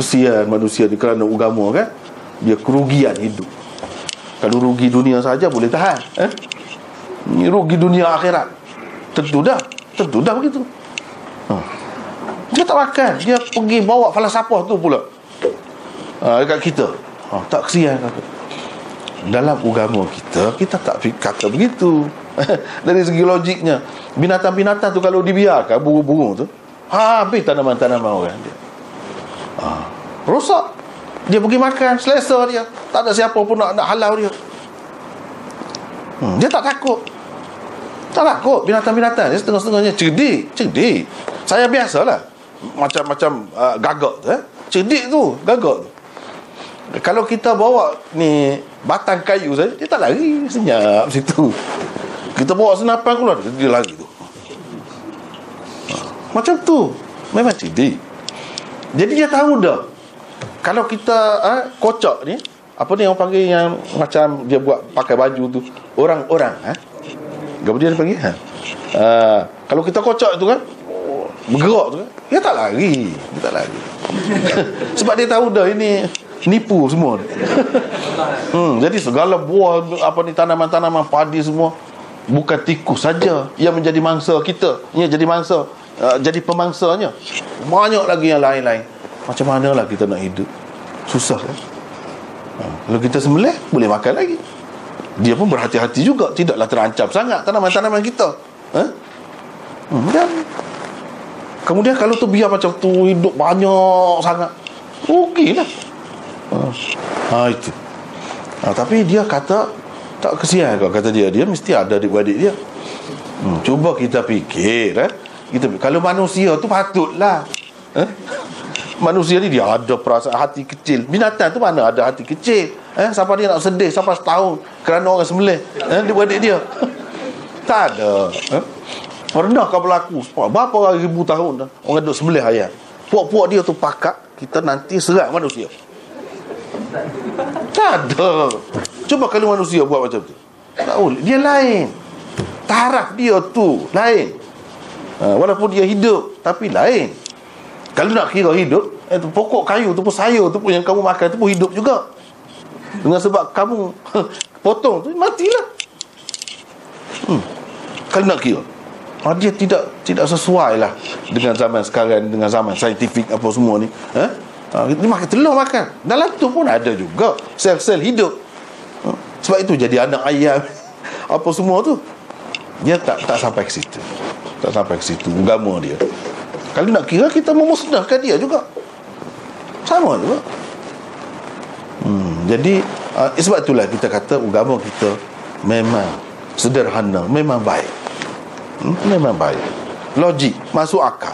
Kesian manusia ni kerana agama kan? Dia kerugian hidup kalau rugi dunia saja boleh tahan eh? ni rugi dunia akhirat. Tentu dah. Tentu dah begitu. Ha. dia tak makan. Dia pergi bawa falsafah tu pula. Ha, dekat kita. Ha, tak kesian kata dalam agama kita kita tak kata begitu. Dari segi logiknya. Binatang-binatang tu kalau dibiarkan burung-burung tu habis tanaman-tanaman orang dia. Ha. rosak dia pergi makan selesa dia. Tak ada siapa pun nak, nak halau dia. Hmm. dia tak takut. Tak takut binatang-binatang. Dia setengah-setengahnya cerdik cerdik. Saya biasalah. Macam-macam uh, gagak tu eh? cerdik tu gagak tu. Kalau kita bawa ni batang kayu saja dia tak lari senyap situ. Kita bawa senapan keluar dia lari tu. Macam tu. Memang cerdik. Jadi dia tahu dah Kalau kita ha, kocok ni Apa ni orang panggil yang Macam dia buat pakai baju tu Orang-orang ha? Apa dia panggil ha? Uh, Kalau kita kocok tu kan Bergerak tu kan Dia tak lari Dia tak lari Sebab dia tahu dah ini nipu semua. hmm, jadi segala buah apa ni tanaman-tanaman padi semua bukan tikus saja yang menjadi mangsa kita. Ia jadi mangsa, uh, jadi pemangsanya. Banyak lagi yang lain-lain. Macam mana lah kita nak hidup? Susah kan? Ha, kalau kita sembelih boleh makan lagi dia pun berhati-hati juga tidaklah terancam sangat tanaman-tanaman kita ha? hmm, dan kemudian kalau tu biar macam tu hidup banyak sangat rugilah ha, ha itu ha, tapi dia kata tak kesian kalau kata dia dia mesti ada adik-adik dia hmm, cuba kita fikir eh? kita, kalau manusia tu patutlah eh? Manusia ni dia ada perasaan hati kecil. Binatang tu mana ada hati kecil? Eh siapa dia nak sedih? Siapa setahun? Kerana orang sembelih. Eh dia beradik dia. Tak ada. Eh? pernah kau berlaku. Berapa ribu tahun dah? Orang duduk sembelih ayat puak-puak dia tu pakak kita nanti serang manusia. Tak ada. Cuba kalau manusia buat macam tu. Tak boleh. Dia lain. Taraf dia tu lain. Ha, walaupun dia hidup tapi lain kalau nak kira hidup eh, tu, Pokok kayu tu pun sayur tu pun Yang kamu makan tu pun hidup juga. Dengan sebab kamu Potong tu matilah. Hmm. Kalau nak kira ah, Dia tidak tidak sesuai lah Dengan zaman sekarang Dengan zaman saintifik Apa semua ni. Eh? Ah, dia makan telur makan. Dalam tu pun ada juga Sel-sel hidup. Hmm. Sebab itu jadi anak ayam Apa semua tu. Dia tak tak sampai ke situ. Tak sampai ke situ Agama dia kalau nak kira kita memusnahkan dia juga. Sama juga. Hmm, Jadi uh, Sebab itulah kita kata agama kita Memang sederhana Memang baik. Hmm, Memang baik. Logik Masuk akal.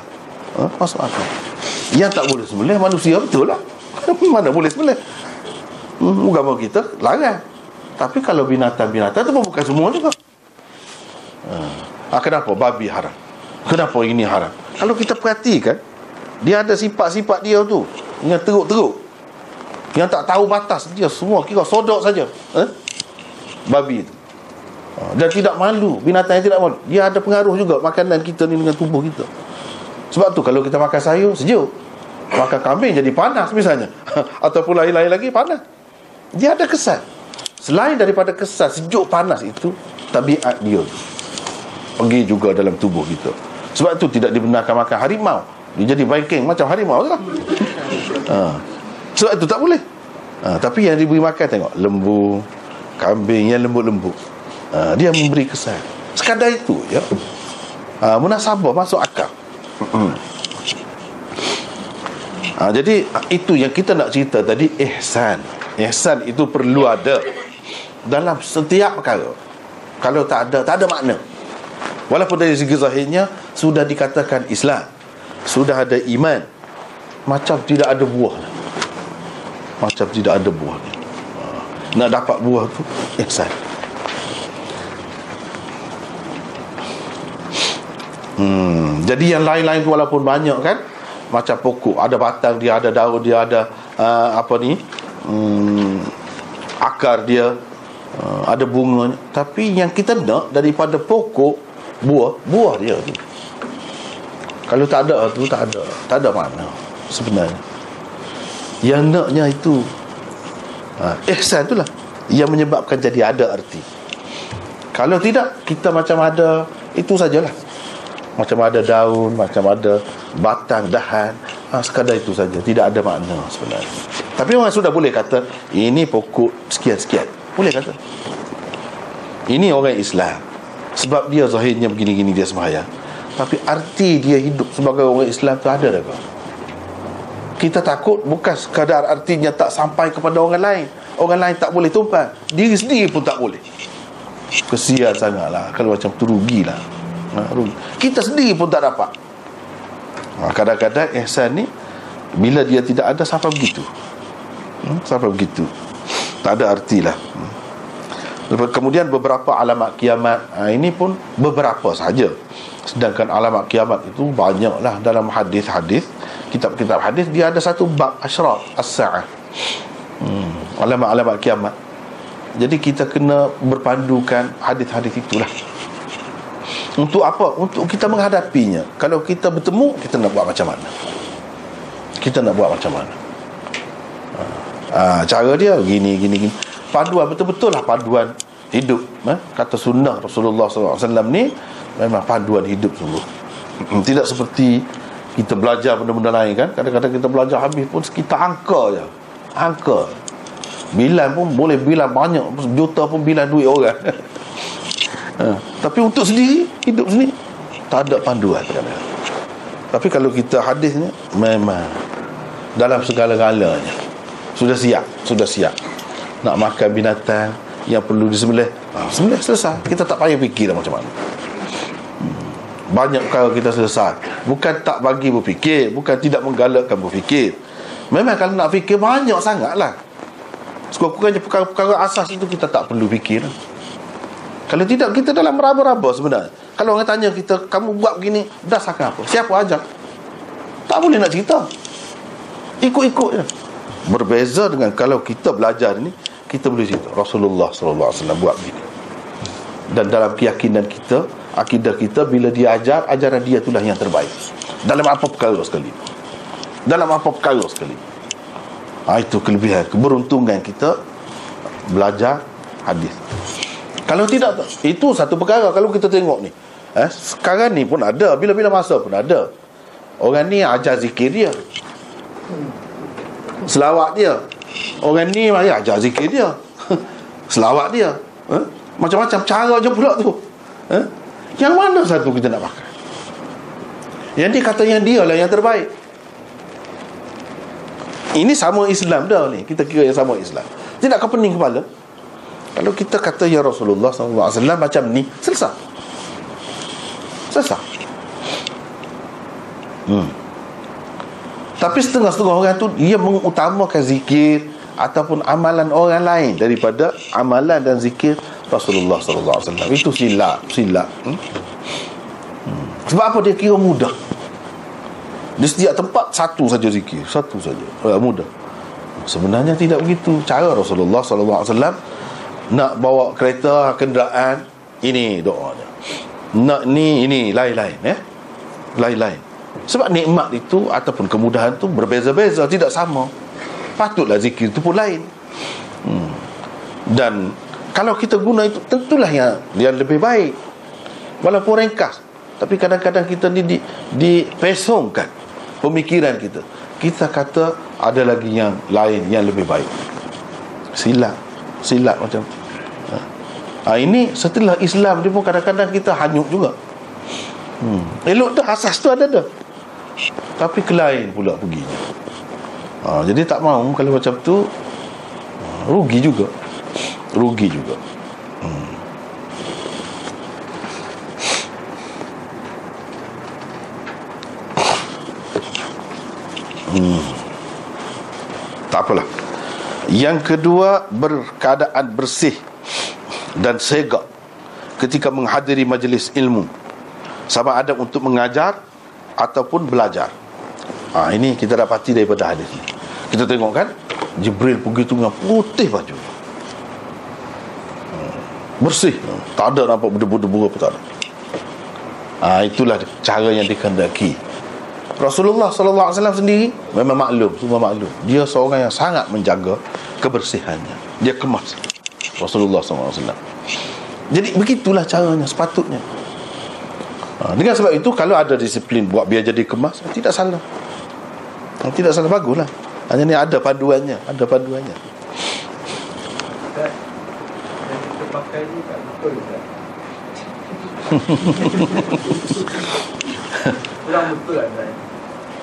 Huh? Masuk akal. Yang tak boleh sembelih manusia betul lah. Mana boleh sembelih? Hmm, Agama kita larang. Tapi kalau binatang-binatang itu bukan semua juga. Hmm. Kenapa? Babi haram. Kenapa ini haram kalau kita perhatikan Dia ada sifat-sifat dia tu. Yang teruk-teruk. Yang tak tahu batas Dia. Semua kira sodok saja. Eh? Babi itu. Ha, Dan tidak malu. Binatang yang tidak malu. Dia ada pengaruh juga Makanan kita ni dengan tubuh kita. Sebab tu kalau kita makan sayur Sejuk. Makan kambing jadi panas misalnya. Ataupun lain-lain lagi panas. Dia ada kesan. Selain daripada kesan sejuk panas itu Tabiat dia Pergi juga dalam tubuh kita sebab tu tidak dibenarkan makan harimau Dia jadi Viking macam harimau lah ha. Sebab tu tak boleh ha. Tapi yang diberi makan tengok Lembu Kambing yang lembut-lembut ha. Dia memberi kesan Sekadar itu ya. ha. Munasabah masuk akal ha. Jadi itu yang kita nak cerita tadi Ihsan Ihsan itu perlu ada Dalam setiap perkara Kalau tak ada Tak ada makna Walaupun dari segi zahirnya Sudah dikatakan Islam Sudah ada iman Macam tidak ada buah. Macam tidak ada buah. Nak dapat buah tu Ihsan hmm. Jadi yang lain-lain tu walaupun banyak kan Macam pokok Ada batang dia, ada daun dia, ada uh, Apa ni hmm, Akar dia uh, Ada bunga Tapi yang kita nak Daripada pokok buah buah dia. Tu kalau tak ada tu tak ada. Tak ada mana sebenarnya. Yang naknya itu ha, ihsan itulah yang menyebabkan jadi ada arti kalau tidak kita macam ada itu sajalah. Macam ada daun macam ada batang dahan. Ha, sekadar itu saja. Tidak ada makna sebenarnya. Tapi orang sudah boleh kata ini pokok sekian-sekian. Boleh kata. Ini orang Islam sebab dia zahirnya begini-gini dia sembahyang. Tapi arti dia hidup sebagai orang Islam tu ada tak Kita takut bukan sekadar artinya tak sampai kepada orang lain. Orang lain tak boleh tumpang Diri sendiri pun tak boleh. Kesian sangatlah. Kalau macam tu rugilah. Ha, rugi. Kita sendiri pun tak dapat. Ha, Kadang-kadang ihsan ni Bila dia tidak ada sampai begitu. Hmm, Sampai begitu. Tak ada artilah. Hmm. Kemudian beberapa alamat kiamat ha, Ini pun beberapa saja Sedangkan alamat kiamat itu banyaklah dalam hadis-hadis Kitab-kitab hadis Dia ada satu bab asyraf as-sa'ah. Hmm, Alamat-alamat kiamat. Jadi kita kena berpandukan hadis-hadis itulah. Untuk apa? Untuk kita menghadapinya. Kalau kita bertemu, kita nak buat macam mana? Kita nak buat macam mana? Ha, cara dia gini gini gini paduan betul-betul lah paduan hidup eh? kata sunnah Rasulullah SAW ni memang paduan hidup sungguh. Tidak seperti kita belajar benda-benda lain kan? Kadang-kadang kita belajar habis pun kita angka je. Angka. Bilan pun boleh bilan banyak juta pun bilan duit orang. Ha. tapi untuk sendiri hidup sendiri tak ada panduan kadang-kadang. Tapi kalau kita hadis ni memang dalam segala-galanya. Sudah siap, sudah siap. Nak makan binatang yang perlu disembelih, ha, sembelih selesai. Kita tak payah fikir dah macam mana. Banyak kalau kita selesai. Bukan tak bagi berfikir, bukan tidak menggalakkan berfikir. Memang kalau nak fikir banyak sangatlah. Sekurang-kurangnya perkara-perkara asas itu kita tak perlu fikir. Kalau tidak kita dalam meraba-raba sebenarnya. Kalau orang tanya kita Kamu buat begini Dasarkan apa Siapa ajar Tak boleh nak cerita Ikut-ikut je Berbeza dengan Kalau kita belajar ni Kita boleh cerita. Rasulullah SAW buat begini. Dan dalam keyakinan kita Akidah kita Bila dia ajar Ajaran dia itulah yang terbaik. Dalam apa perkara sekali? Dalam apa perkara sekali? Ha, Itu kelebihan Keberuntungan kita Belajar hadis. Kalau tidak Itu satu perkara. Kalau kita tengok ni eh, Sekarang ni pun ada. Bila-bila masa pun ada. Orang ni ajar zikir dia. Selawat dia Orang ni ya, ajar zikir dia. Selawat dia. Eh? Macam-macam cara je pula tu. Eh? Yang mana satu kita nak pakai Yang dia kata yang dia lah yang terbaik. Ini sama Islam dah ni. Kita kira yang sama Islam. Tidakkah pening kepala. Kalau kita kata Ya Rasulullah SAW Macam ni Selesai. Selesai. Hmm. Tapi setengah-setengah orang tu Dia mengutamakan zikir Ataupun amalan orang lain Daripada amalan dan zikir Rasulullah SAW Itu silap Silap. Hmm? Hmm. Sebab apa? Dia kira mudah. Di setiap tempat Satu saja zikir Satu saja. Uh, Mudah. Sebenarnya tidak begitu. Cara Rasulullah SAW Nak bawa kereta Kenderaan Ini doanya. Nak ni ini lain-lain ya lain-lain sebab nikmat itu ataupun kemudahan itu berbeza-beza tidak sama. Patutlah zikir itu pun lain. Hmm. dan kalau kita guna itu tentulah yang yang lebih baik. Walaupun ringkas tapi kadang-kadang kita ni di, dipesongkan pemikiran kita. Kita kata ada lagi yang lain yang lebih baik. Silap. Silap macam ha, Ini setelah Islam dia pun kadang-kadang kita hanyut juga. Hmm. Elok dah asas tu ada dah Tapi kelain pula pergi ha, Jadi tak mahu kalau macam tu ha, Rugi juga. Rugi juga. Hmm. Hmm. Tak apalah. Yang kedua Berkeadaan bersih dan segak ketika menghadiri majlis ilmu. Sama ada untuk mengajar ataupun belajar. Ha, ini kita dapati daripada hadis ini kita tengok kan Jibril pergi tu dengan putih baju. Hmm, bersih. Tak ada nampak berdebu-debu apa tak ada. Ha, itulah cara yang dikendaki. Rasulullah sallallahu alaihi wasallam sendiri memang maklum semua maklum. Dia seorang yang sangat menjaga kebersihannya. Dia kemas. Rasulullah SAW Jadi begitulah caranya sepatutnya ha, Dengan sebab itu Kalau ada disiplin buat biar jadi kemas Tidak salah ha, Tidak salah baguslah Hanya ni ada paduannya Ada paduannya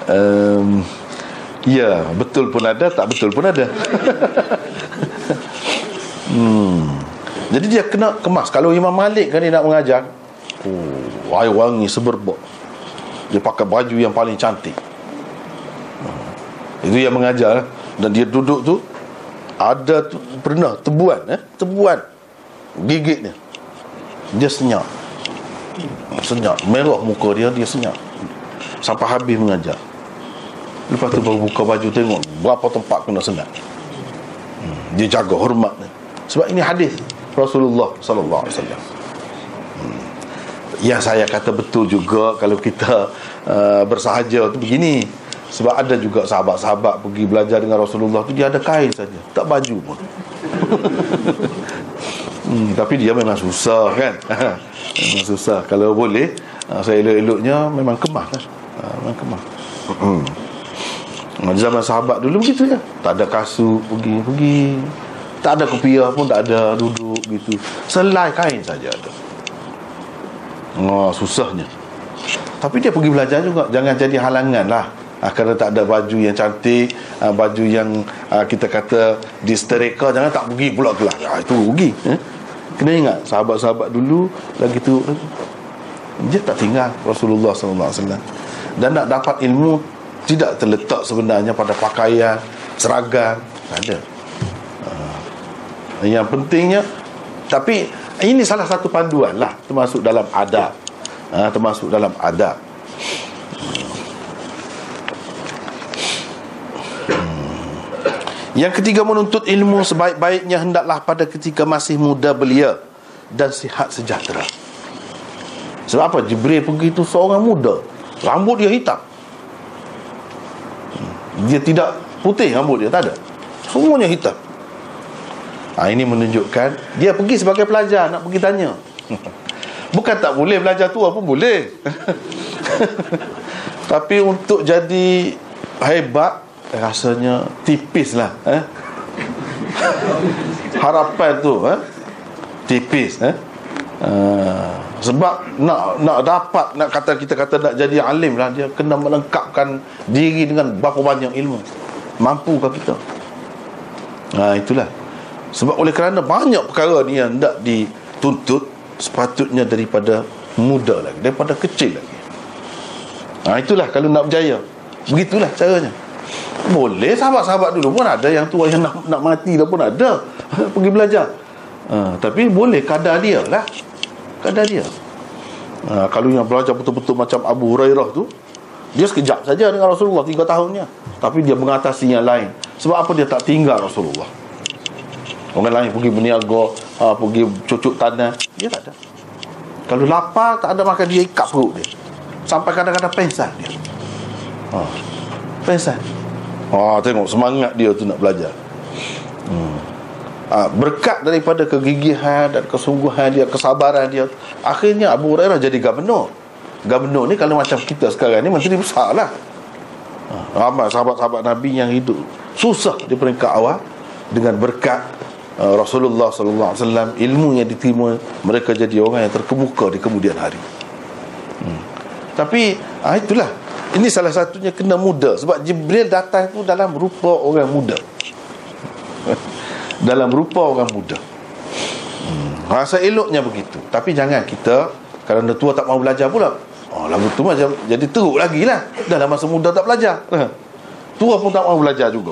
um, Ya betul pun ada Tak betul pun ada Hmm. Jadi dia kena kemas. Kalau Imam Malik kan dia nak mengajar, oh, air wangi seberbak. Dia pakai baju yang paling cantik. Hmm. Itu yang mengajar dan dia duduk tu ada tu, pernah tebuan eh tebuan gigitnya dia senyap senyap merah muka dia dia senyap sampai habis mengajar lepas tu baru buka baju tengok berapa tempat kena sengat hmm. dia jaga hormatnya sebab ini hadis Rasulullah sallallahu alaihi wasallam. Yang saya kata betul juga kalau kita uh, bersahaja. Tu begini. sebab ada juga sahabat-sahabat pergi belajar dengan Rasulullah tu dia ada kain saja. Tak baju pun. Hmm, tapi dia memang susah kan? Memang susah. Kalau boleh uh, saya elok-eloknya memang kemah kan uh, memang kemah. Hmm. zaman sahabat dulu begitu ya tak ada kasut pergi pergi. Tak ada kopiah pun tak ada duduk gitu. Selai kain saja ada oh, susahnya. Tapi dia pergi belajar juga. Jangan jadi halangan lah. Uh, kerana tak ada baju yang cantik uh, baju yang uh, kita kata distereka jangan tak pergi pula kelas uh, itu rugi eh? kena ingat sahabat-sahabat dulu lagi tu dia tak tinggal Rasulullah SAW dan nak dapat ilmu tidak terletak sebenarnya pada pakaian seragam. Tak ada. Yang pentingnya tapi ini salah satu panduan lah termasuk dalam adab uh, termasuk dalam adab Yang ketiga menuntut ilmu sebaik-baiknya hendaklah pada ketika masih muda belia dan sihat sejahtera. Sebab apa? Jibril pergi itu seorang muda. Rambut dia hitam. Dia tidak putih rambut dia, tak ada. Semuanya hitam. Ha, ini menunjukkan dia pergi sebagai pelajar nak pergi tanya. Bukan tak boleh belajar tua pun boleh. Tapi untuk jadi hebat rasanya tipis lah eh? harapan tu eh? tipis eh? Uh, sebab nak nak dapat nak kata kita kata nak jadi alim lah dia kena melengkapkan diri dengan berapa banyak ilmu mampukah kita ha, itulah sebab oleh kerana banyak perkara ni yang tak dituntut sepatutnya daripada muda lagi daripada kecil lagi ha, itulah kalau nak berjaya begitulah caranya boleh sahabat-sahabat dulu pun ada yang tua yang nak nak mati dah pun ada pergi belajar. Uh, tapi boleh kadar dia lah. Kadar dia. Uh, kalau yang belajar betul-betul macam Abu Hurairah tu dia sekejap saja dengan Rasulullah tiga tahunnya. Tapi dia mengatasi yang lain. Sebab apa dia tak tinggal Rasulullah? Orang lain pergi berniaga, uh, pergi cucuk tanah, dia tak ada. Kalau lapar tak ada makan dia ikat perut dia. Sampai kadang-kadang pensan dia. Ha. Pensan. Ha, tengok semangat dia tu nak belajar. Hmm. Ha, berkat daripada kegigihan dan kesungguhan dia, kesabaran dia, akhirnya Abu Hurairah jadi gubernur. Gubernur ni kalau macam kita sekarang ni menteri besar lah. Ha, ramai sahabat-sahabat Nabi yang hidup susah di peringkat awal dengan berkat Rasulullah sallallahu alaihi wasallam ilmu yang diterima mereka jadi orang yang terkemuka di kemudian hari. Hmm. Tapi ah itulah. Ini salah satunya kena muda. Sebab Jibril datang tu dalam rupa orang muda. Dalam rupa orang muda. Hmm. Rasa eloknya begitu. Tapi jangan kita Kerana tua tak mau belajar pula Oh lagu tu macam Jadi teruk lagi lah. Dalam masa muda tak belajar. Tua pun tak mau belajar juga.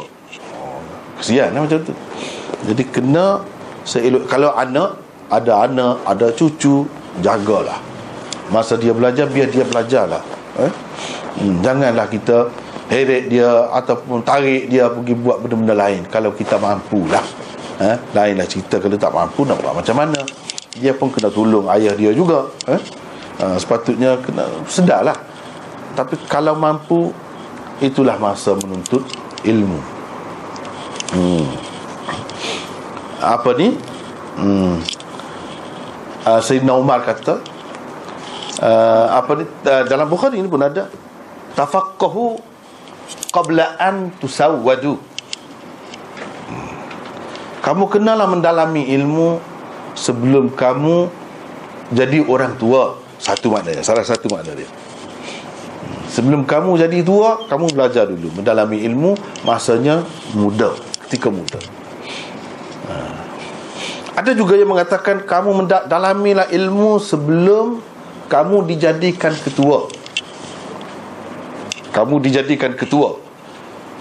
Oh, Kesian lah macam tu Jadi kena seelok Kalau anak Ada anak Ada cucu Jagalah Masa dia belajar Biar dia belajar lah eh? hmm, Janganlah kita heret dia Ataupun tarik dia pergi buat benda-benda lain Kalau kita mampu lah eh? Lainlah cerita kalau tak mampu nak buat macam mana Dia pun kena tolong ayah dia juga eh? uh, Sepatutnya kena sedarlah Tapi kalau mampu Itulah masa menuntut ilmu hmm. Apa ni? Hmm. uh, Sayyidina Umar kata uh, apa ni? Uh, dalam Bukhari ini pun ada tafaqahu qabla an tusawwadu. Kamu kenalah mendalami ilmu sebelum kamu jadi orang tua. Satu maknanya salah satu makna dia. Sebelum kamu jadi tua kamu belajar dulu mendalami ilmu masanya muda ketika muda. Ada juga yang mengatakan kamu mendalamilah ilmu sebelum kamu dijadikan ketua. Kamu dijadikan ketua.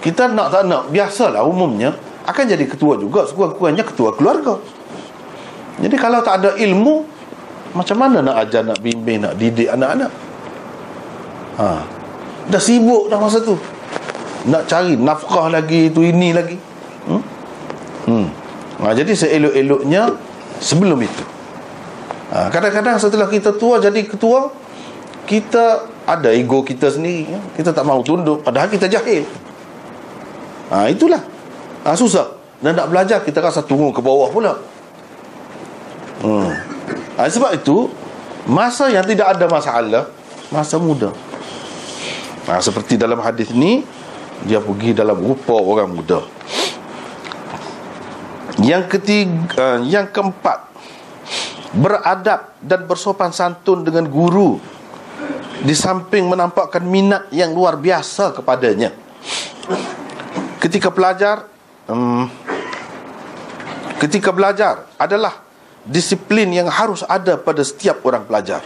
Kita nak tak nak biasalah umumnya akan jadi ketua juga. Sekurang-kurangnya ketua keluarga. Jadi kalau tak ada ilmu macam mana nak ajar nak bimbing nak didik anak-anak? Ha. dah sibuk dah masa tu. Nak cari nafkah lagi tu ini lagi. Hmm? Hmm. Ha, jadi seelok-eloknya sebelum itu. Ha, kadang-kadang setelah kita tua jadi ketua kita ada ego kita sendiri ya. kita tak mau tunduk padahal kita jahil. Ha, itulah. Ha, susah. Dan nak belajar kita rasa turun ke bawah pula. Hmm. ha, sebab itu masa yang tidak ada masalah masa muda. Ha, seperti dalam hadis ni dia pergi dalam rupa orang muda yang ketiga yang keempat beradab dan bersopan santun dengan guru di samping menampakkan minat yang luar biasa kepadanya. Ketika pelajar um, ketika belajar adalah disiplin yang harus ada pada setiap orang pelajar.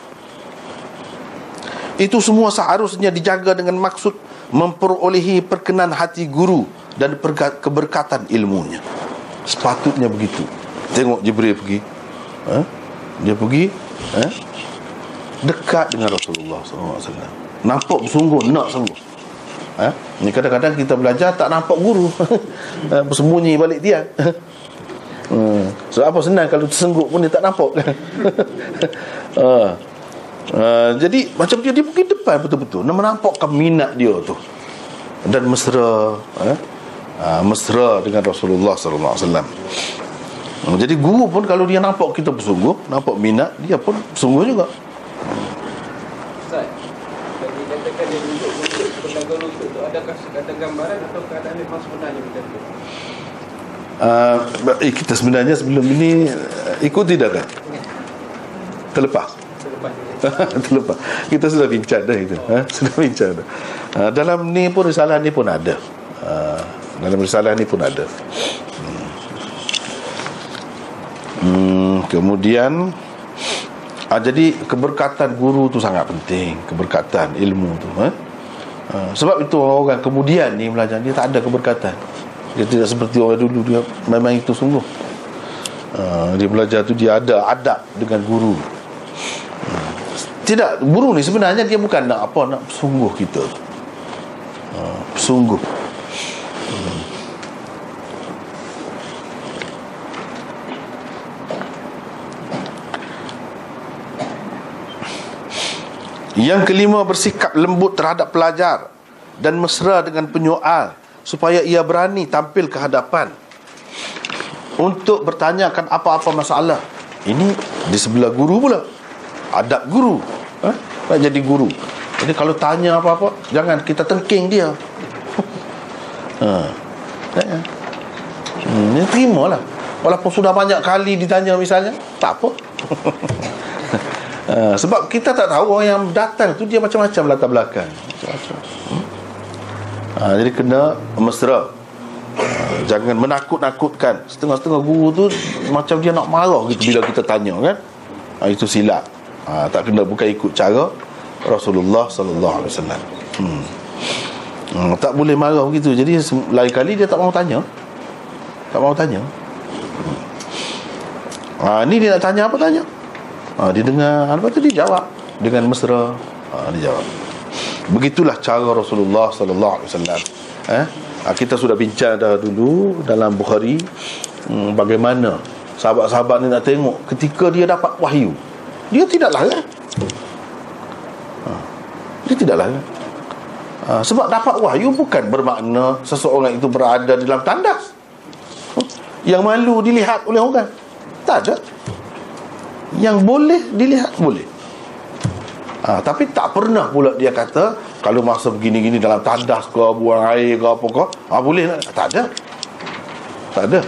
Itu semua seharusnya dijaga dengan maksud memperolehi perkenan hati guru dan keberkatan ilmunya sepatutnya begitu tengok Jibril pergi ha? dia pergi ha? dekat dengan Rasulullah SAW nampak sungguh nak sungguh ha? ni kadang-kadang kita belajar tak nampak guru ha? bersembunyi balik tiang hmm. so apa senang kalau tersengguk pun dia tak nampak ha. Uh, jadi macam dia, dia pergi depan betul-betul nak menampakkan minat dia tu dan mesra eh? Uh, mesra dengan Rasulullah sallallahu alaihi wasallam. Uh, jadi guru pun kalau dia nampak kita bersungguh, nampak minat, dia pun sungguh juga. Uh, eh, kita sebenarnya sebelum ini uh, ikut tidak kan? Terlepas. terlupa kita sudah bincang dah itu ha? sudah bincang dah ha, dalam ni pun risalah ni pun ada ha, dalam risalah ni pun ada. Hmm. Hmm, kemudian ha, jadi keberkatan guru tu sangat penting. Keberkatan ilmu tu ha? Ha, sebab itu orang kemudian ni belajar dia tak ada keberkatan. Dia tidak seperti orang dulu dia memang itu sungguh. Uh, dia belajar tu dia ada adab dengan guru. Tidak guru ni sebenarnya dia bukan nak apa nak sungguh kita. Uh, sungguh Yang kelima bersikap lembut terhadap pelajar dan mesra dengan penyoal supaya ia berani tampil ke hadapan untuk bertanyakan apa-apa masalah. Ini di sebelah guru pula. Adab guru ha? nak jadi guru jadi kalau tanya apa-apa jangan kita tengking dia ha. Ya. Hmm, terima lah walaupun sudah banyak kali ditanya misalnya tak apa ha, sebab kita tak tahu orang yang datang tu dia macam-macam latar belakang macam-macam hmm? ha, jadi kena mesra ha, jangan menakut-nakutkan setengah-setengah guru tu macam dia nak marah gitu bila kita tanya kan ha, itu silap ha, tak kena bukan ikut cara Rasulullah sallallahu alaihi wasallam. Hmm. Tak boleh marah begitu. Jadi lain kali dia tak mau tanya. Tak mau tanya. Hmm. Ha, ni dia nak tanya apa tanya? Ha, dia dengar, lepas tu dia jawab dengan mesra. Ha, dia jawab. Begitulah cara Rasulullah sallallahu alaihi wasallam. Eh? Ha, kita sudah bincang dah dulu dalam Bukhari hmm, bagaimana sahabat-sahabat ni nak tengok ketika dia dapat wahyu dia tidak larat ha. dia tidak larat ha. sebab dapat wahyu bukan bermakna seseorang itu berada dalam tandas ha. yang malu dilihat oleh orang tak ada yang boleh dilihat boleh ha. tapi tak pernah pula dia kata kalau masa begini-gini dalam tandas ke buang air ke apa ke ha, boleh tak ada tak ada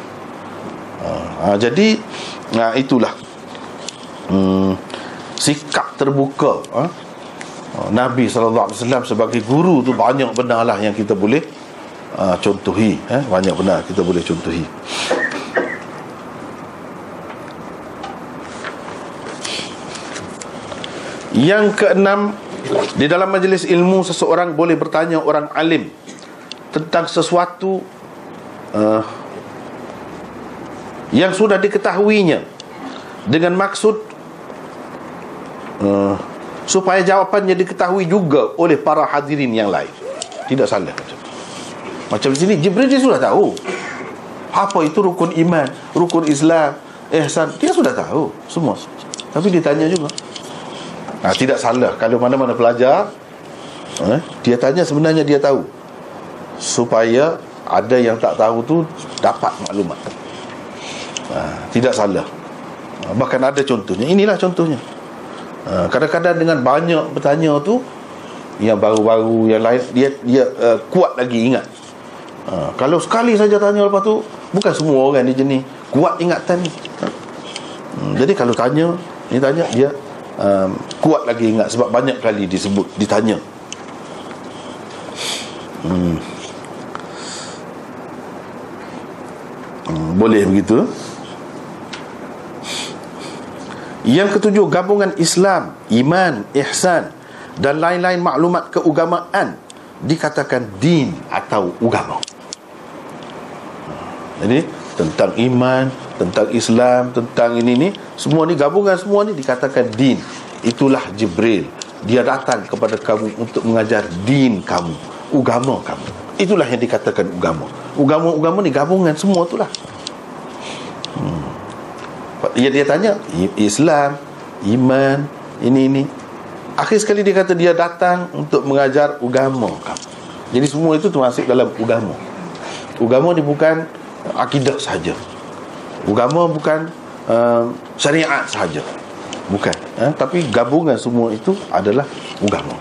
ha. Ha. jadi ha, itulah hmm sikap terbuka ha? Nabi SAW sebagai guru tu banyak benar lah yang kita boleh uh, contohi eh? banyak benar kita boleh contohi yang keenam di dalam majlis ilmu seseorang boleh bertanya orang alim tentang sesuatu uh, yang sudah diketahuinya dengan maksud uh, supaya jawapannya diketahui juga oleh para hadirin yang lain. Tidak salah. Macam sini Jibril dia sudah tahu. Apa itu rukun iman rukun Islam ihsan? Dia sudah tahu semua. Tapi dia tanya juga nah, tidak salah. Kalau mana-mana pelajar eh? dia tanya sebenarnya dia tahu. Supaya ada yang tak tahu tu dapat maklumat. Ha, tidak salah. Ha, bahkan ada contohnya. Inilah contohnya. Ha, kadang-kadang dengan banyak bertanya tu yang baru-baru yang lain dia dia uh, kuat lagi ingat. Ha, kalau sekali saja tanya lepas tu bukan semua orang dia jenis kuat ingatan ni ha. hmm, jadi kalau tanya ni tanya dia um, kuat lagi ingat sebab banyak kali disebut ditanya. Hmm. Hmm, boleh begitu? Yang ketujuh gabungan Islam iman ihsan dan lain-lain maklumat keagamaan dikatakan din atau agama. Jadi tentang iman tentang Islam tentang ini ni semua ni gabungan semua ni dikatakan din. Itulah Jibril. Dia datang kepada kamu untuk mengajar din kamu agama kamu. Itulah yang dikatakan agama agama-agama ni gabungan semua itulah. Hmm. dia, dia tanya Islam iman ini ini. Akhir sekali dia kata dia datang untuk mengajar agama kamu. Jadi semua itu termasuk dalam agama agama ni bukan akidah saja Agama bukan uh, syariat sahaja. Bukan. Eh? Tapi gabungan semua itu adalah agama.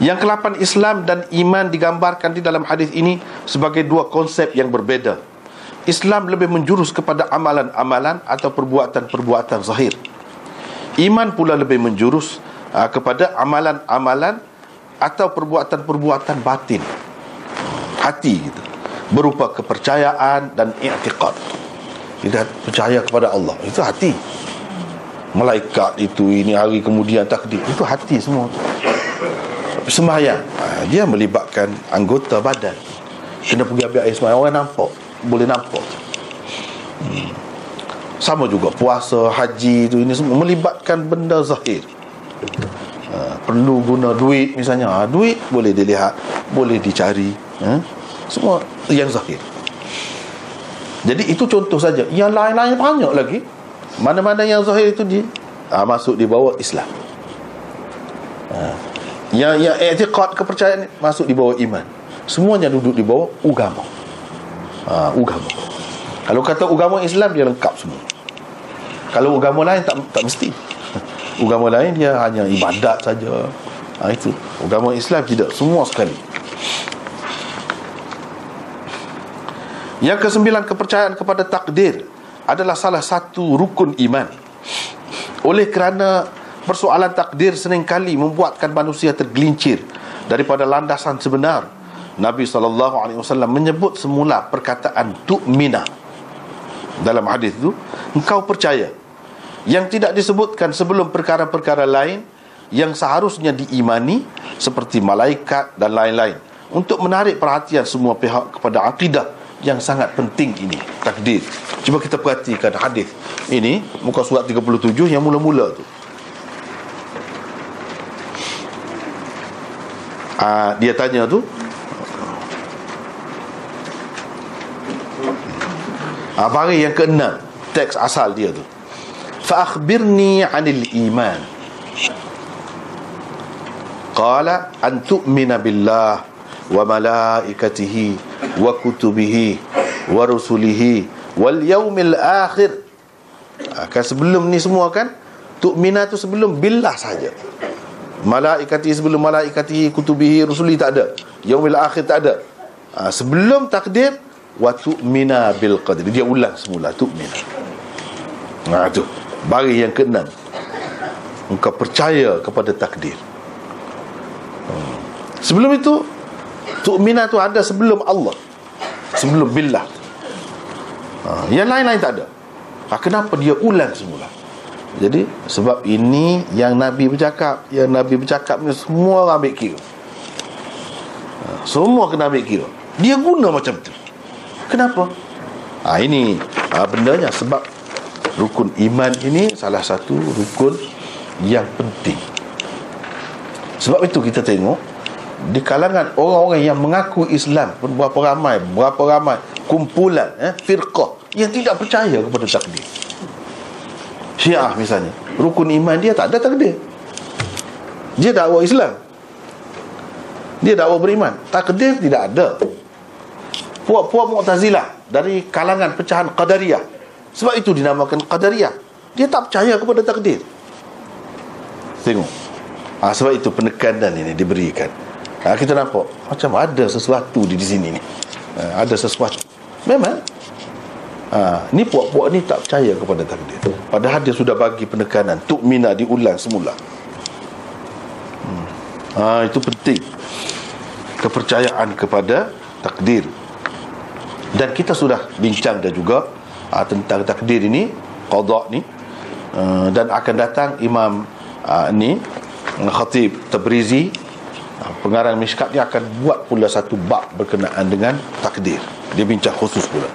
Yang kelapan Islam dan iman digambarkan di dalam hadis ini Sebagai dua konsep yang berbeza. Islam lebih menjurus kepada amalan-amalan Atau perbuatan-perbuatan zahir. Iman pula lebih menjurus uh, Kepada amalan-amalan Atau perbuatan-perbuatan batin. Hati gitu berupa kepercayaan dan i'tiqad. Kita percaya kepada Allah. Itu hati. Malaikat itu ini hari kemudian takdir. Itu hati semua. Sembahyang. Ha, dia melibatkan anggota badan. Kena pergi ambil air sembahyang. Orang nampak. Boleh nampak. Hmm. Sama juga puasa, haji itu ini semua melibatkan benda zahir. Ha, perlu guna duit misalnya. Ha, duit boleh dilihat, boleh dicari. Ha? Semua yang zahir. Jadi itu contoh saja. Yang lain-lain banyak lagi. Mana-mana yang zahir itu di ha, Masuk di bawah Islam. Ha. Yang yang etiqat kepercayaan Masuk di bawah iman. Semuanya duduk di bawah agama. Ha, Agama. Kalau kata agama Islam Dia lengkap semua. Kalau agama lain tak tak mesti. Agama lain dia hanya ibadat saja. Ha, Itu. Agama Islam tidak. Semua sekali Yang kesembilan kepercayaan kepada takdir adalah salah satu rukun iman. Oleh kerana persoalan takdir seringkali membuatkan manusia tergelincir daripada landasan sebenar. Nabi SAW menyebut semula perkataan tu'mina dalam hadis itu engkau percaya yang tidak disebutkan sebelum perkara-perkara lain yang seharusnya diimani seperti malaikat dan lain-lain untuk menarik perhatian semua pihak kepada akidah yang sangat penting ini takdir. Cuba kita perhatikan hadis ini muka surat 37 yang mula-mula tu. Aa, ah, dia tanya tu Aa, ah, yang keenam teks asal dia tu. Fa akhbirni anil iman. Qala an tu'mina billah wa malaikatihi rusulihi wal yaumil akhir. Akan sebelum ni semua kan tu'mina tu sebelum billah saja. Malaikati sebelum malaikati kutubihi rusuli tak ada. Yaumil akhir tak ada. Ha, sebelum takdir wa tu'mina bil qadri. Dia ulang semula tu'mina. Ha tu. Bagi yang keenam. Engkau percaya kepada takdir. Hmm. sebelum itu Tu'mina tu ada sebelum Allah. Sebelum billah. Ha, Yang lain-lain tak ada. Ha, Kenapa dia ulang semula? Jadi sebab ini Yang Nabi bercakap Yang Nabi bercakap ni Semua orang ambil kira. Ha, Semua kena ambil kira. Dia guna macam tu. Kenapa? Ha, ini ha, bendanya Sebab rukun iman ini Salah satu rukun Yang penting. Sebab itu kita tengok di kalangan orang-orang yang mengaku Islam pun berapa ramai berapa ramai kumpulan eh firqah yang tidak percaya kepada takdir. Syiah misalnya rukun iman dia tak ada takdir. Dia dakwa Islam. Dia dakwa beriman. Takdir tidak ada. Puak-puak Mu'tazilah dari kalangan pecahan Qadariyah. Sebab itu dinamakan Qadariyah. Dia tak percaya kepada takdir. Tengok. Ha, sebab itu penekanan ini diberikan ha, kita nampak macam ada sesuatu di, di sini ni. Ha, ada sesuatu. Memang. Ha, ni puak-puak ni tak percaya kepada takdir padahal dia sudah bagi penekanan tuk mina diulang semula. Hmm. ha, itu penting. Kepercayaan kepada takdir. Dan kita sudah bincang dah juga uh, tentang takdir ini qada ni. Uh, dan akan datang imam uh, ni khatib tabrizi pengarang mishkat dia akan buat pula satu bab berkenaan dengan takdir. Dia bincang khusus pula.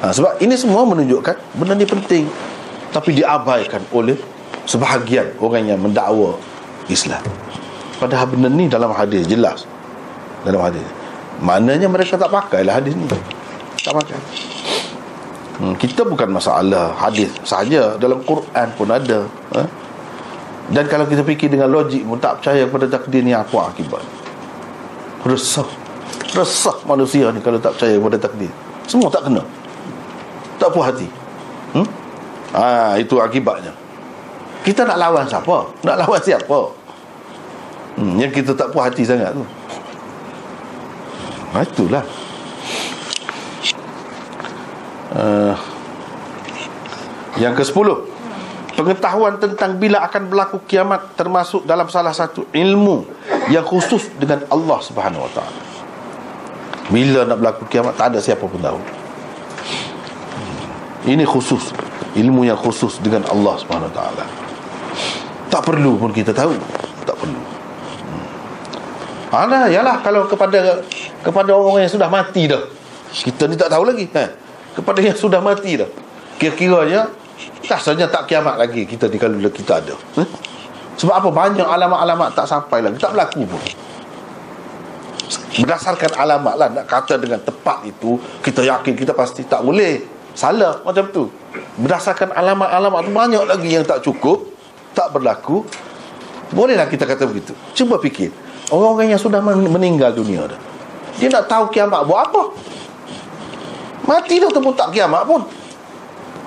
Uh, sebab ini semua menunjukkan benda ni penting tapi diabaikan oleh sebahagian orang yang mendakwa Islam. Padahal benda ni dalam hadis jelas. Dalam hadis. Maknanya mereka tak pakai lah hadis ni. Tak pakai. Hmm, kita bukan masalah hadis saja. Dalam Quran pun ada ha? Dan kalau kita fikir dengan logik pun tak percaya kepada takdir ni apa akibat? Resah. Resah manusia ni kalau tak percaya kepada takdir. Semua tak kena. Tak puas hati. Hmm? ha, itu akibatnya. Kita nak lawan siapa? Nak lawan siapa? Hmm, yang kita tak puas hati sangat tu. Ha, itulah. Uh, Yang ke sepuluh Pengetahuan tentang bila akan berlaku kiamat Termasuk dalam salah satu ilmu Yang khusus dengan Allah subhanahu wa ta'ala Bila nak berlaku kiamat Tak ada siapa pun tahu Ini khusus Ilmu yang khusus dengan Allah subhanahu wa ta'ala Tak perlu pun kita tahu Tak perlu ada, yalah kalau kepada kepada orang yang sudah mati dah. Kita ni tak tahu lagi. Ha? Kepada yang sudah mati dah. Kira-kiranya rasanya tak kiamat lagi kita di kalau kita ada. Ha? Sebab apa? Banyak alamat-alamat tak sampai lagi. Tak berlaku pun. Berdasarkan alamat lah Nak kata dengan tepat itu Kita yakin kita pasti tak boleh Salah macam tu Berdasarkan alamat-alamat tu Banyak lagi yang tak cukup Tak berlaku Bolehlah kita kata begitu Cuba fikir Orang-orang yang sudah meninggal dunia dah. Dia nak tahu kiamat buat apa? Mati dah tu pun tak kiamat pun.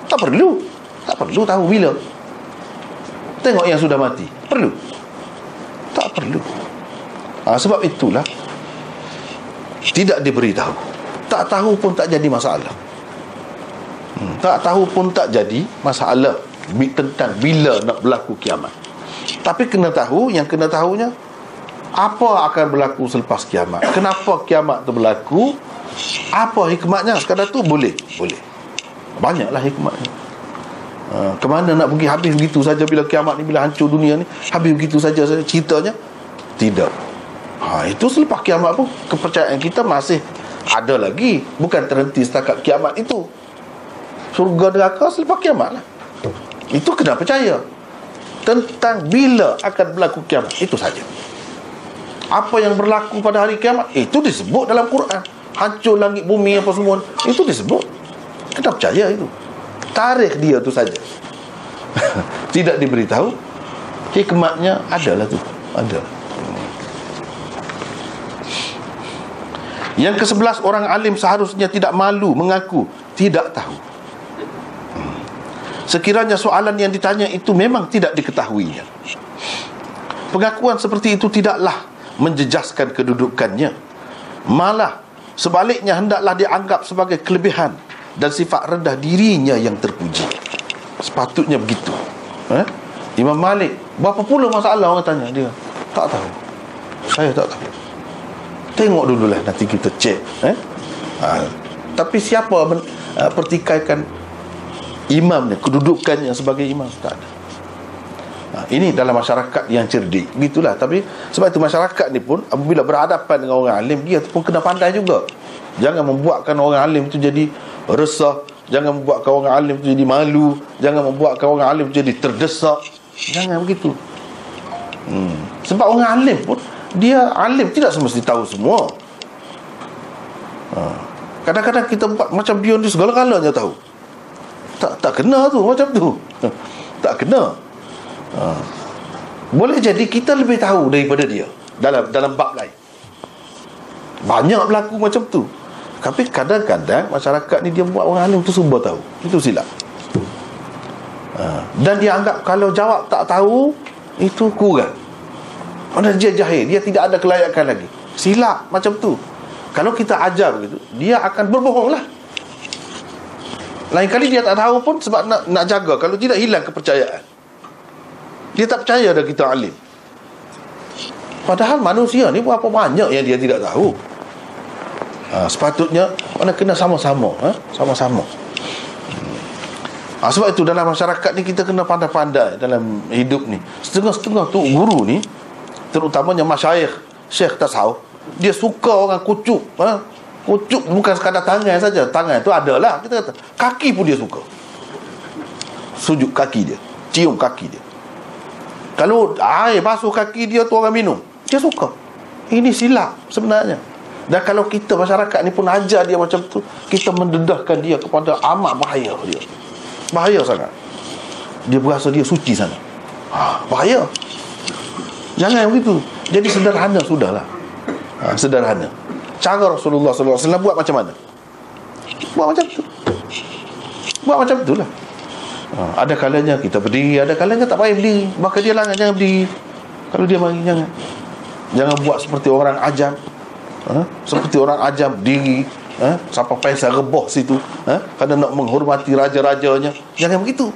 Tak perlu. Tak perlu tahu bila. Tengok yang sudah mati. Perlu. Tak perlu. Ha, sebab itulah tidak diberitahu. Tak tahu pun tak jadi masalah. Hmm, tak tahu pun tak jadi masalah tentang bila nak berlaku kiamat. Tapi kena tahu, yang kena tahunya apa akan berlaku selepas kiamat kenapa kiamat tu berlaku apa hikmatnya sekadar tu boleh boleh banyaklah hikmatnya ha, kemana nak pergi? Habis begitu saja bila kiamat ni bila hancur dunia ni habis begitu saja ceritanya? Tidak. Ha, itu selepas kiamat pun kepercayaan kita masih ada lagi. Bukan terhenti setakat kiamat itu. Surga neraka selepas kiamat lah. Itu kena percaya tentang bila akan berlaku kiamat. Itu saja. Apa yang berlaku pada hari kiamat itu disebut dalam Quran. Hancur langit bumi apa semua itu disebut. Kita percaya itu tarikh dia tu saja. Tidak diberitahu hikmatnya adalah tu. Ada. Yang ke sebelas orang alim seharusnya tidak malu mengaku tidak tahu. Sekiranya soalan yang ditanya itu memang tidak diketahuinya pengakuan seperti itu tidaklah menjejaskan kedudukannya. Malah sebaliknya hendaklah dianggap sebagai kelebihan dan sifat rendah dirinya yang terpuji. Sepatutnya begitu. Eh? Imam Malik berapa puluh masalah orang tanya dia. Tak tahu. Saya tak tahu. Tengok dululah nanti kita cek eh? ha. tapi siapa men- uh, pertikaikan ni kedudukannya sebagai imam? Tak ada. Ha, ini dalam masyarakat yang cerdik. Begitulah. Tapi sebab itu masyarakat ni pun Apabila berhadapan dengan orang alim Dia pun kena pandai juga. Jangan membuatkan orang alim itu jadi resah. Jangan membuatkan orang alim itu jadi malu. Jangan membuatkan orang alim jadi terdesak. Jangan begitu. Hmm. Sebab orang alim pun Dia alim tidak semesti tahu semua. Ha. Kadang-kadang kita buat macam dia ni segala-galanya tahu. Tak tak kena tu macam tu. Tak kena. Ha. boleh jadi kita lebih tahu daripada dia. Dalam dalam bab lain. Banyak berlaku macam tu tapi kadang-kadang masyarakat ni dia buat orang alim tu semua tahu. Itu silap. Ha. dan dia anggap kalau jawab tak tahu itu kurang. Mana dia jahil. Dia tidak ada kelayakan lagi. Silap macam tu. Kalau kita ajar begitu dia akan berbohong lah. Lain kali dia tak tahu pun sebab nak nak jaga. Kalau tidak hilang kepercayaan. Dia tak percaya dah kita alim. Padahal manusia ni berapa banyak yang dia tidak tahu ha, Sepatutnya mana kena sama-sama ha? Sama-sama. Ha, Sebab itu dalam masyarakat ni kita kena pandai-pandai dalam hidup ni. Setengah-setengah tu guru ni Terutamanya masyayikh Syekh tasawuf Dia suka orang kucuk ha? Kucuk bukan sekadar tangan saja Tangan tu adalah kita kata Kaki pun dia suka. Sujud kaki dia Cium kaki dia. Kalau air basuh kaki dia tu orang minum Dia suka. Ini silap sebenarnya Dan kalau kita masyarakat ni pun ajar dia macam tu Kita mendedahkan dia kepada amat bahaya dia. Bahaya sangat. Dia berasa dia suci sana ha, Bahaya. Jangan begitu. Jadi sederhana sudahlah. Ha, Sederhana. Cara Rasulullah SAW buat macam mana? Buat macam tu. Buat macam tu lah ha, Ada kalanya kita berdiri Ada kalanya tak payah berdiri. Maka dia lah jangan berdiri. Kalau dia mari jangan. Jangan buat seperti orang ajam ha? Seperti orang ajam berdiri ha? Sampai payah reboh situ ha? Kerana nak menghormati raja-rajanya Jangan begitu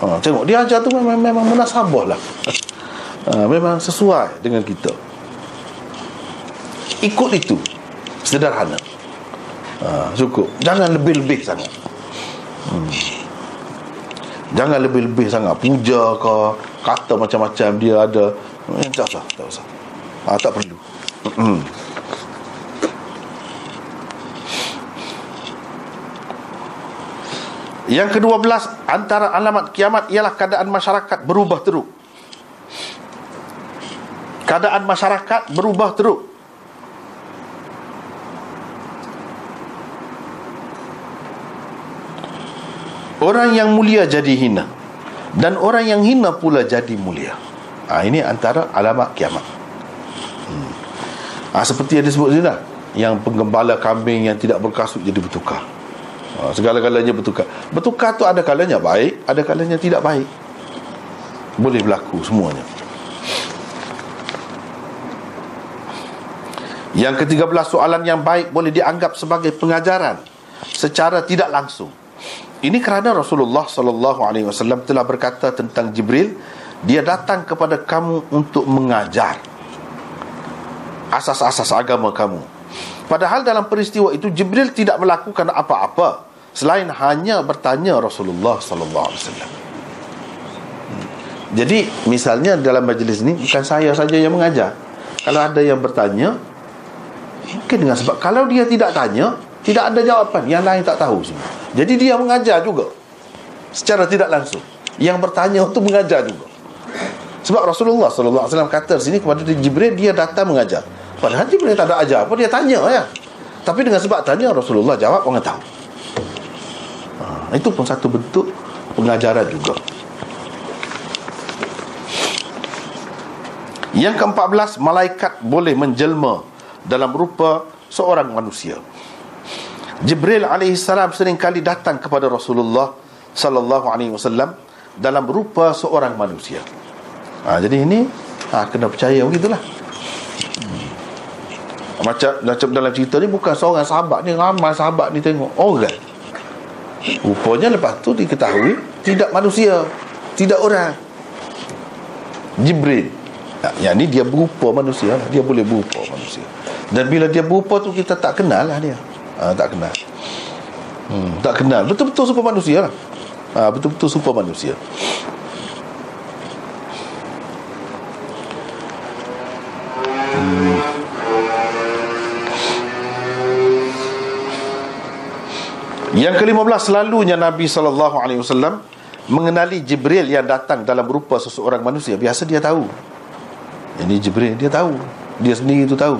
ha, Tengok dia ajar tu memang, memang munasabah lah ha, Memang sesuai dengan kita Ikut itu Sederhana ha, Cukup Jangan lebih-lebih sangat Hmm Jangan lebih-lebih sangat puja ke kata macam-macam dia ada. Eh, tak usah, tak usah. Ha, tak perlu. Hmm. Yang kedua belas antara alamat kiamat ialah keadaan masyarakat berubah teruk. Keadaan masyarakat berubah teruk. Orang yang mulia jadi hina Dan orang yang hina pula jadi mulia ha, Ini antara alamat kiamat hmm. ha, Seperti yang disebut tadi Yang penggembala kambing yang tidak berkasut jadi bertukar ha, Segala-galanya bertukar. Bertukar tu ada kalanya baik Ada kalanya tidak baik. Boleh berlaku semuanya. Yang ketiga belas soalan yang baik Boleh dianggap sebagai pengajaran Secara tidak langsung. Ini kerana Rasulullah sallallahu alaihi wasallam telah berkata tentang Jibril, dia datang kepada kamu untuk mengajar asas-asas agama kamu. Padahal dalam peristiwa itu Jibril tidak melakukan apa-apa selain hanya bertanya Rasulullah sallallahu alaihi wasallam. Jadi misalnya dalam majlis ini bukan saya saja yang mengajar. Kalau ada yang bertanya mungkin dengan sebab kalau dia tidak tanya tidak ada jawapan. Yang lain tak tahu semua. Jadi dia mengajar juga. Secara tidak langsung. Yang bertanya untuk mengajar juga. Sebab Rasulullah SAW kata di sini kepada Jibril Dia datang mengajar. Padahal Jibril tak ada ajar. Apa Dia tanya ya? Tapi dengan sebab tanya Rasulullah jawab orang tahu Itu pun satu bentuk Pengajaran juga Yang keempat belas Malaikat boleh menjelma Dalam rupa seorang manusia Jibril sering kali datang kepada Rasulullah sallallahu alaihi wasallam dalam rupa seorang manusia. Ha, jadi ini ha, kena percaya begitulah. Hmm. Macam, macam dalam cerita ni bukan seorang sahabat ni ramai sahabat ni tengok orang. Rupanya lepas tu diketahui tidak manusia, tidak orang. Jibril. Yang ni dia berupa manusia, dia boleh berupa manusia. Dan bila dia berupa tu kita tak kenal lah dia ha, tak kenal hmm, tak kenal betul-betul super manusia lah ha, betul-betul super manusia yang kelima belas selalunya Nabi SAW mengenali Jibril yang datang dalam rupa seseorang manusia. Biasa dia tahu. Ini Jibril dia tahu. Dia sendiri tu tahu.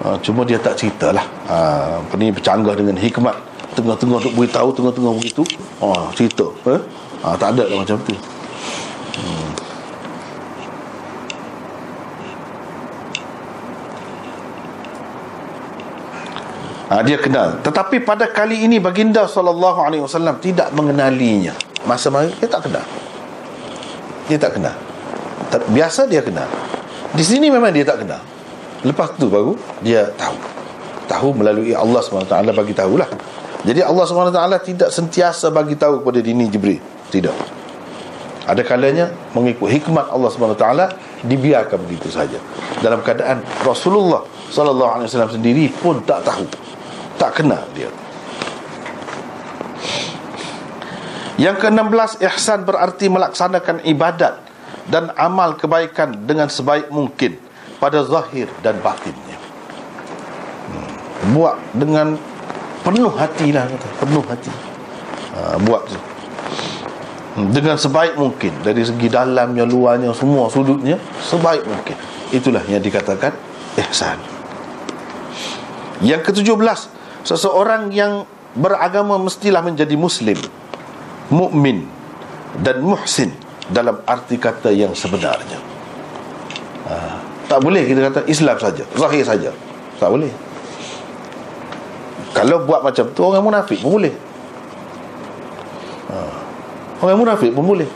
Ha, Cuma dia tak cerita lah. Ha, Apa ni bercanggah dengan hikmat. Tengah-tengah untuk beritahu Tengah-tengah begitu. Ha, Cerita. Eh? ha, Tak ada lah macam tu. Hmm. Ha, dia kenal. Tetapi pada kali ini baginda sallallahu alaihi wasallam tidak mengenalinya. Masa mari dia tak kenal. Dia tak kenal. Biasa dia kenal. Di sini memang dia tak kenal. Lepas tu baru dia tahu. Tahu melalui Allah SWT bagi tahulah. Jadi Allah SWT tidak sentiasa bagi tahu kepada dini Jibril. Tidak. Ada kalanya mengikut hikmat Allah SWT dibiarkan begitu saja. Dalam keadaan Rasulullah wasallam sendiri pun tak tahu tak kenal dia. Yang ke-16 ihsan berarti melaksanakan ibadat dan amal kebaikan dengan sebaik mungkin pada zahir dan batinnya. Hmm. buat dengan penuh hatilah kata penuh hati. Ha, buat tu. Dengan sebaik mungkin. Dari segi dalamnya luarnya semua sudutnya sebaik mungkin. Itulah yang dikatakan ihsan. Yang ketujuh belas seseorang yang beragama mestilah menjadi muslim mukmin dan muhsin dalam arti kata yang sebenarnya. Ha, tak boleh kita kata Islam saja zahir saja. Tak boleh. Kalau buat macam tu orang munafik pun boleh. Orang munafik pun boleh.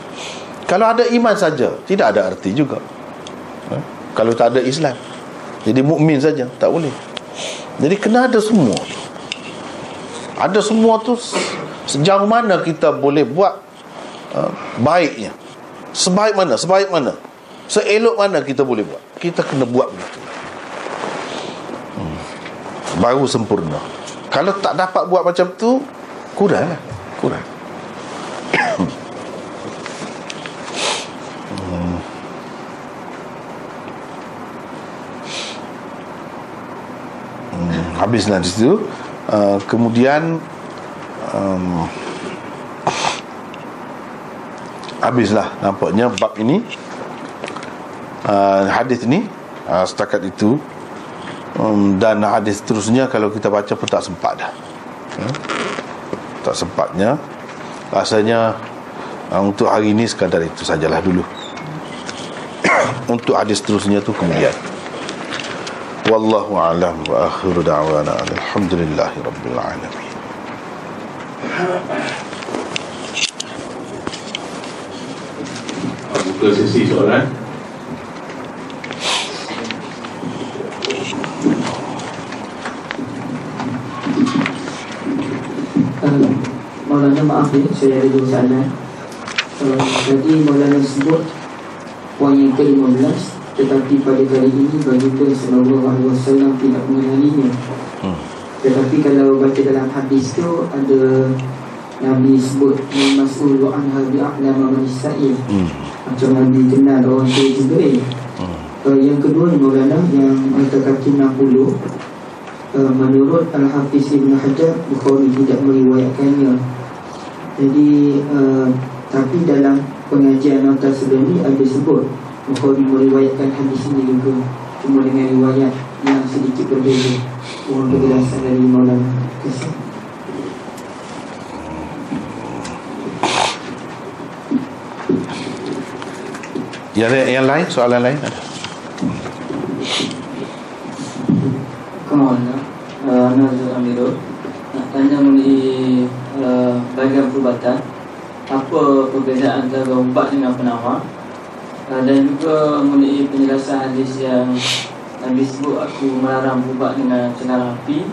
Kalau ada iman saja Tidak ada arti juga. Ha? Kalau tak ada Islam Jadi mukmin saja Tak boleh. Jadi kena ada semua Ada semua tu. Sejauh mana kita boleh buat uh, Baiknya? Sebaik mana? Sebaik mana? Seelok mana kita boleh buat? Kita kena buat begitu. Hmm. Baru sempurna. Kalau tak dapat buat macam tu Kurang lah. Kurang. Habislah di situ uh, kemudian um, habislah nampaknya bab ini. Uh, hadis ini uh, setakat itu. Um, dan hadis terusnya kalau kita baca pun tak sempat dah. Uh, tak sempatnya. Rasanya uh, untuk hari ini sekadar itu sajalah dulu. Untuk hadis terusnya tu kemudian والله أعلم وآخر دعوانا الحمد لله رب العالمين Buka sesi soalan Maulana maaf ni, saya ada soalan uh, Tadi Maulana sebut Poin yang ke-15 tetapi pada kali ini baginda sallallahu alaihi wasallam tidak mengenalinya. Hmm. Tetapi kalau baca dalam hadis tu ada Nabi sebut Mas'ul wa anha bi'a'lama man sa'il. Hmm. Macam Nabi kenal orang tu Jibril. Hmm. Uh, yang kedua Maulana yang ayat kaki 60 uh, menurut Al-Hafiz Ibn Hajar Bukhari tidak meriwayatkannya. Jadi uh, tapi dalam pengajian nota sebelum ini ada sebut Bukhari meriwayatkan hadis ini juga Cuma dengan riwayat yang sedikit berbeza. Mohon penjelasan dari Maulana Kasih Yang, yang lain, soalan lain? Kemana uh, Nazul Amirul Nak tanya mengenai uh, Bagian perubatan. Apa perbezaan antara ubat dengan penawar dan juga mengenai penjelasan hadis yang Nabi sebut aku melarang berubat dengan senar api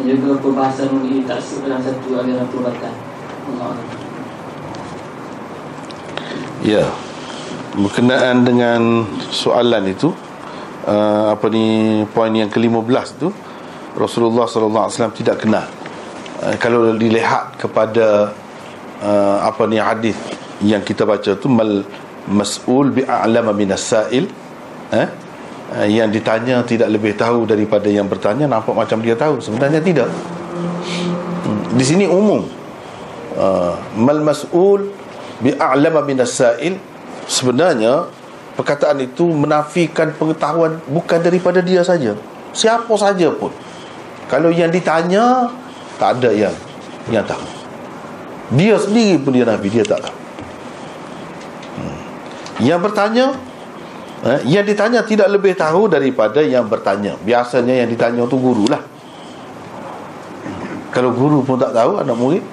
dan juga perbahasan mengenai taksir dalam satu aliran perubatan. Allah. Ya. Berkenaan dengan soalan itu uh, Apa ni Poin yang ke-15 tu Rasulullah SAW tidak kenal. Uh, Kalau dilihat kepada uh, Apa ni hadis Yang kita baca tu Mal mas'ul bi'a'lama minas sa'il eh? eh? yang ditanya tidak lebih tahu daripada yang bertanya nampak macam dia tahu sebenarnya tidak hmm. di sini umum uh, mal mas'ul bi'a'lama minas sa'il sebenarnya perkataan itu menafikan pengetahuan bukan daripada dia saja siapa saja pun kalau yang ditanya tak ada yang yang tahu dia sendiri pun dia nabi dia tak tahu yang bertanya eh, Yang ditanya tidak lebih tahu daripada yang bertanya. Biasanya yang ditanya tu guru lah. Kalau guru pun tak tahu anak murid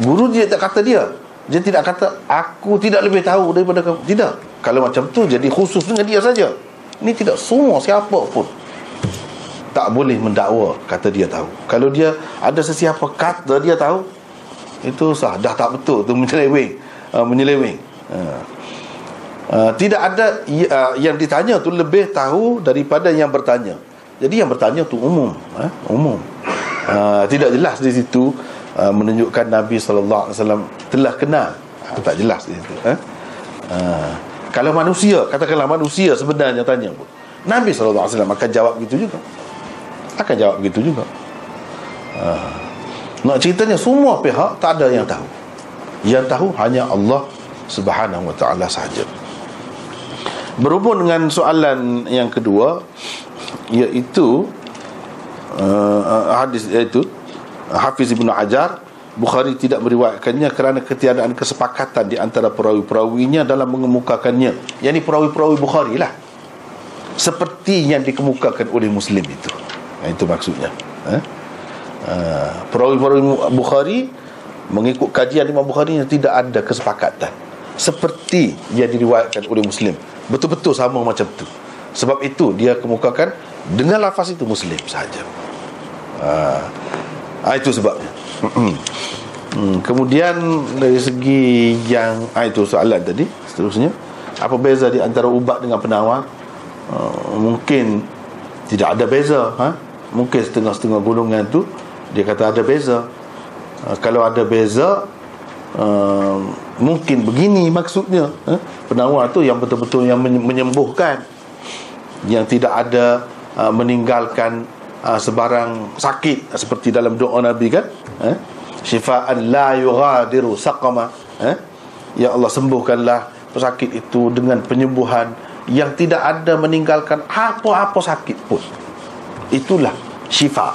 Guru dia tak kata dia. Dia tidak kata Aku tidak lebih tahu daripada kamu. Tidak. Kalau macam tu jadi khusus dengan dia saja. Ini tidak semua siapa pun Tak boleh mendakwa Kata dia tahu. Kalau dia ada sesiapa kata dia tahu Itu sah. Dah tak betul tu menyeleweng uh, Menyeleweng uh. Uh, tidak ada uh, yang ditanya tu lebih tahu daripada yang bertanya. Jadi yang bertanya tu umum, uh, umum. Uh, tidak jelas di situ uh, menunjukkan Nabi sallallahu alaihi wasallam telah kenal. Uh, tak jelas di situ, uh. Uh, kalau manusia, katakanlah manusia sebenarnya tanya pun. Nabi sallallahu alaihi wasallam akan jawab gitu juga. Akan jawab gitu juga. Uh, nak ceritanya semua pihak tak ada yang tahu. Yang tahu hanya Allah Subhanahu wa taala sahaja. Berhubung dengan soalan yang kedua iaitu uh, hadis iaitu Hafiz Ibn Ajar Bukhari tidak meriwayatkannya kerana ketiadaan kesepakatan di antara perawi-perawinya dalam mengemukakannya. Yang ini perawi-perawi Bukhari lah. Seperti yang dikemukakan oleh Muslim itu. Yang itu maksudnya. Eh? Uh, perawi-perawi Bukhari mengikut kajian Imam Bukhari yang tidak ada kesepakatan. Seperti yang diriwayatkan oleh Muslim betul-betul sama macam tu sebab itu dia kemukakan dengan lafaz itu muslim saja ha. ha itu sebabnya hmm. kemudian dari segi yang ha, itu soalan tadi seterusnya apa beza di antara ubat dengan penawar uh, mungkin tidak ada beza ha? mungkin setengah-setengah golongan tu dia kata ada beza uh, kalau ada beza uh, mungkin begini maksudnya uh, penawar tu yang betul-betul yang menyembuhkan. Yang tidak ada uh, meninggalkan uh, sebarang sakit seperti dalam doa Nabi kan eh? syifaan la yughadiru saqama eh? ya Allah sembuhkanlah pesakit itu dengan penyembuhan yang tidak ada meninggalkan apa-apa sakit pun. Itulah syifa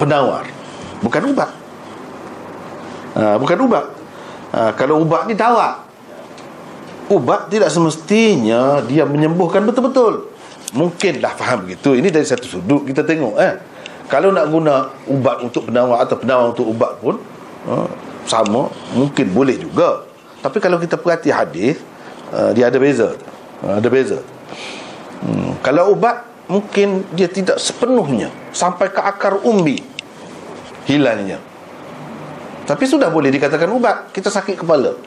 penawar. Bukan ubat. Uh, bukan ubat uh, kalau ubat ni tawar. Ubat tidak semestinya dia menyembuhkan betul-betul. Mungkinlah faham begitu ini dari satu sudut kita tengok eh. Kalau nak guna ubat untuk penawar atau penawar untuk ubat pun uh, sama. Mungkin boleh juga. Tapi kalau kita perhati hadis uh, dia ada beza. Uh, ada beza. Hmm, kalau ubat mungkin dia tidak sepenuhnya sampai ke akar umbi hilangnya tapi sudah boleh dikatakan ubat. Kita sakit kepala.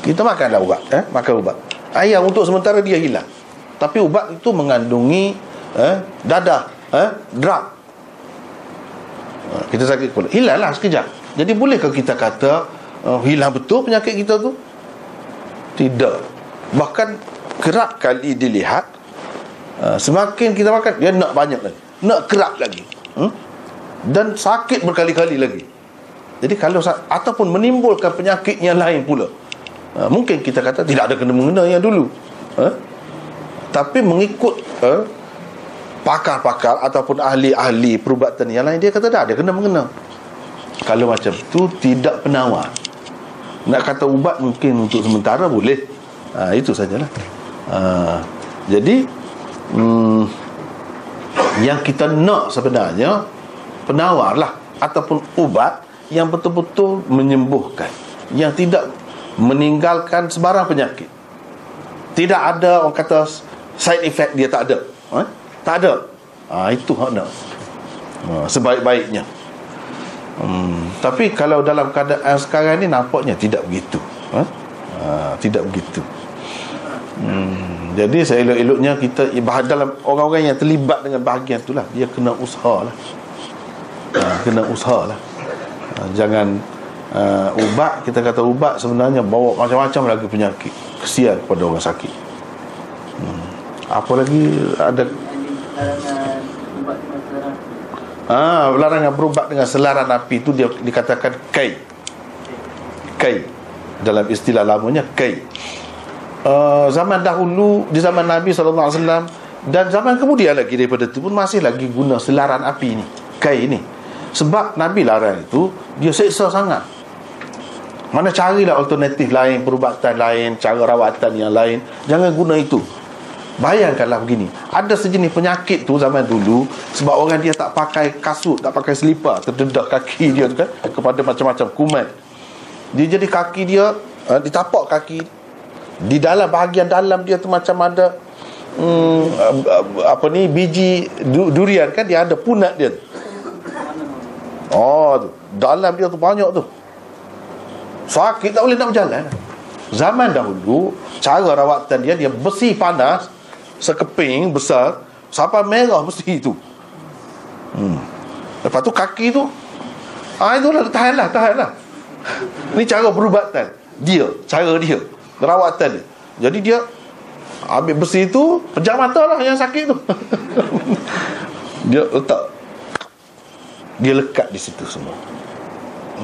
Kita makanlah ubat eh? Makan ubat. Ayam untuk sementara dia hilang. Tapi ubat itu mengandungi eh? Dadah eh? Drug. Kita sakit kepala. Hilanglah sekejap. Jadi bolehkah kita kata uh, Hilang betul penyakit kita tu? Tidak. Bahkan Kerap kali dilihat uh, Semakin kita makan Dia nak banyak lagi. Nak kerap lagi. Hmm? Dan sakit berkali-kali lagi jadi kalau ataupun menimbulkan penyakit yang lain pula ha, mungkin kita kata tidak ada kena mengena yang dulu ha? tapi mengikut ha, pakar-pakar ataupun ahli-ahli perubatan yang lain dia kata dah ada kena mengena kalau macam tu tidak penawar. Nak kata ubat mungkin untuk sementara boleh. Ha, itu sajalah. Ha, jadi hmm, yang kita nak sebenarnya penawar lah ataupun ubat yang betul-betul menyembuhkan yang tidak meninggalkan sebarang penyakit. Tidak ada orang kata side effect dia tak ada. Ha? tak ada. Ha, itu hak nak ha, sebaik-baiknya. Hmm, tapi kalau dalam keadaan sekarang ni nampaknya tidak begitu. Ha? Ha, tidak begitu. Hmm, jadi saya elok-eloknya kita dalam orang-orang yang terlibat dengan bahagian itulah dia kena usaha lah ha, kena usaha lah jangan uh, ubat kita kata ubat sebenarnya bawa macam-macam lagi penyakit kesian kepada orang sakit hmm. apa lagi ada Ah, larangan berubat dengan selaran api itu dia dikatakan kai. Kai. Dalam istilah lamanya kai. Uh, zaman dahulu di zaman Nabi SAW dan zaman kemudian lagi daripada itu pun masih lagi guna selaran api ni. Kai ni. Sebab Nabi larang itu dia seksa sangat. Mana carilah alternatif lain, perubatan lain, cara rawatan yang lain. Jangan guna itu. Bayangkanlah begini Ada sejenis penyakit tu zaman dulu Sebab orang dia tak pakai kasut Tak pakai selipar Terdedah kaki dia tu kan Kepada macam-macam kuman Dia jadi kaki dia uh, Ditapak kaki Di dalam bahagian dalam dia tu macam ada hmm, Apa ni Biji durian kan Dia ada punat dia Oh tu. Dalam dia tu banyak tu. Sakit tak boleh nak berjalan. Zaman dahulu Cara rawatan dia Dia besi panas sekeping besar sampai merah mesti itu. Hmm. lepas tu kaki tu ah itulah tahanlah tahanlah ni cara perubatan. Dia cara dia rawatan dia. Jadi dia ambil besi tu pejam mata lah yang sakit tu. Dia letak dia lekat di situ semua.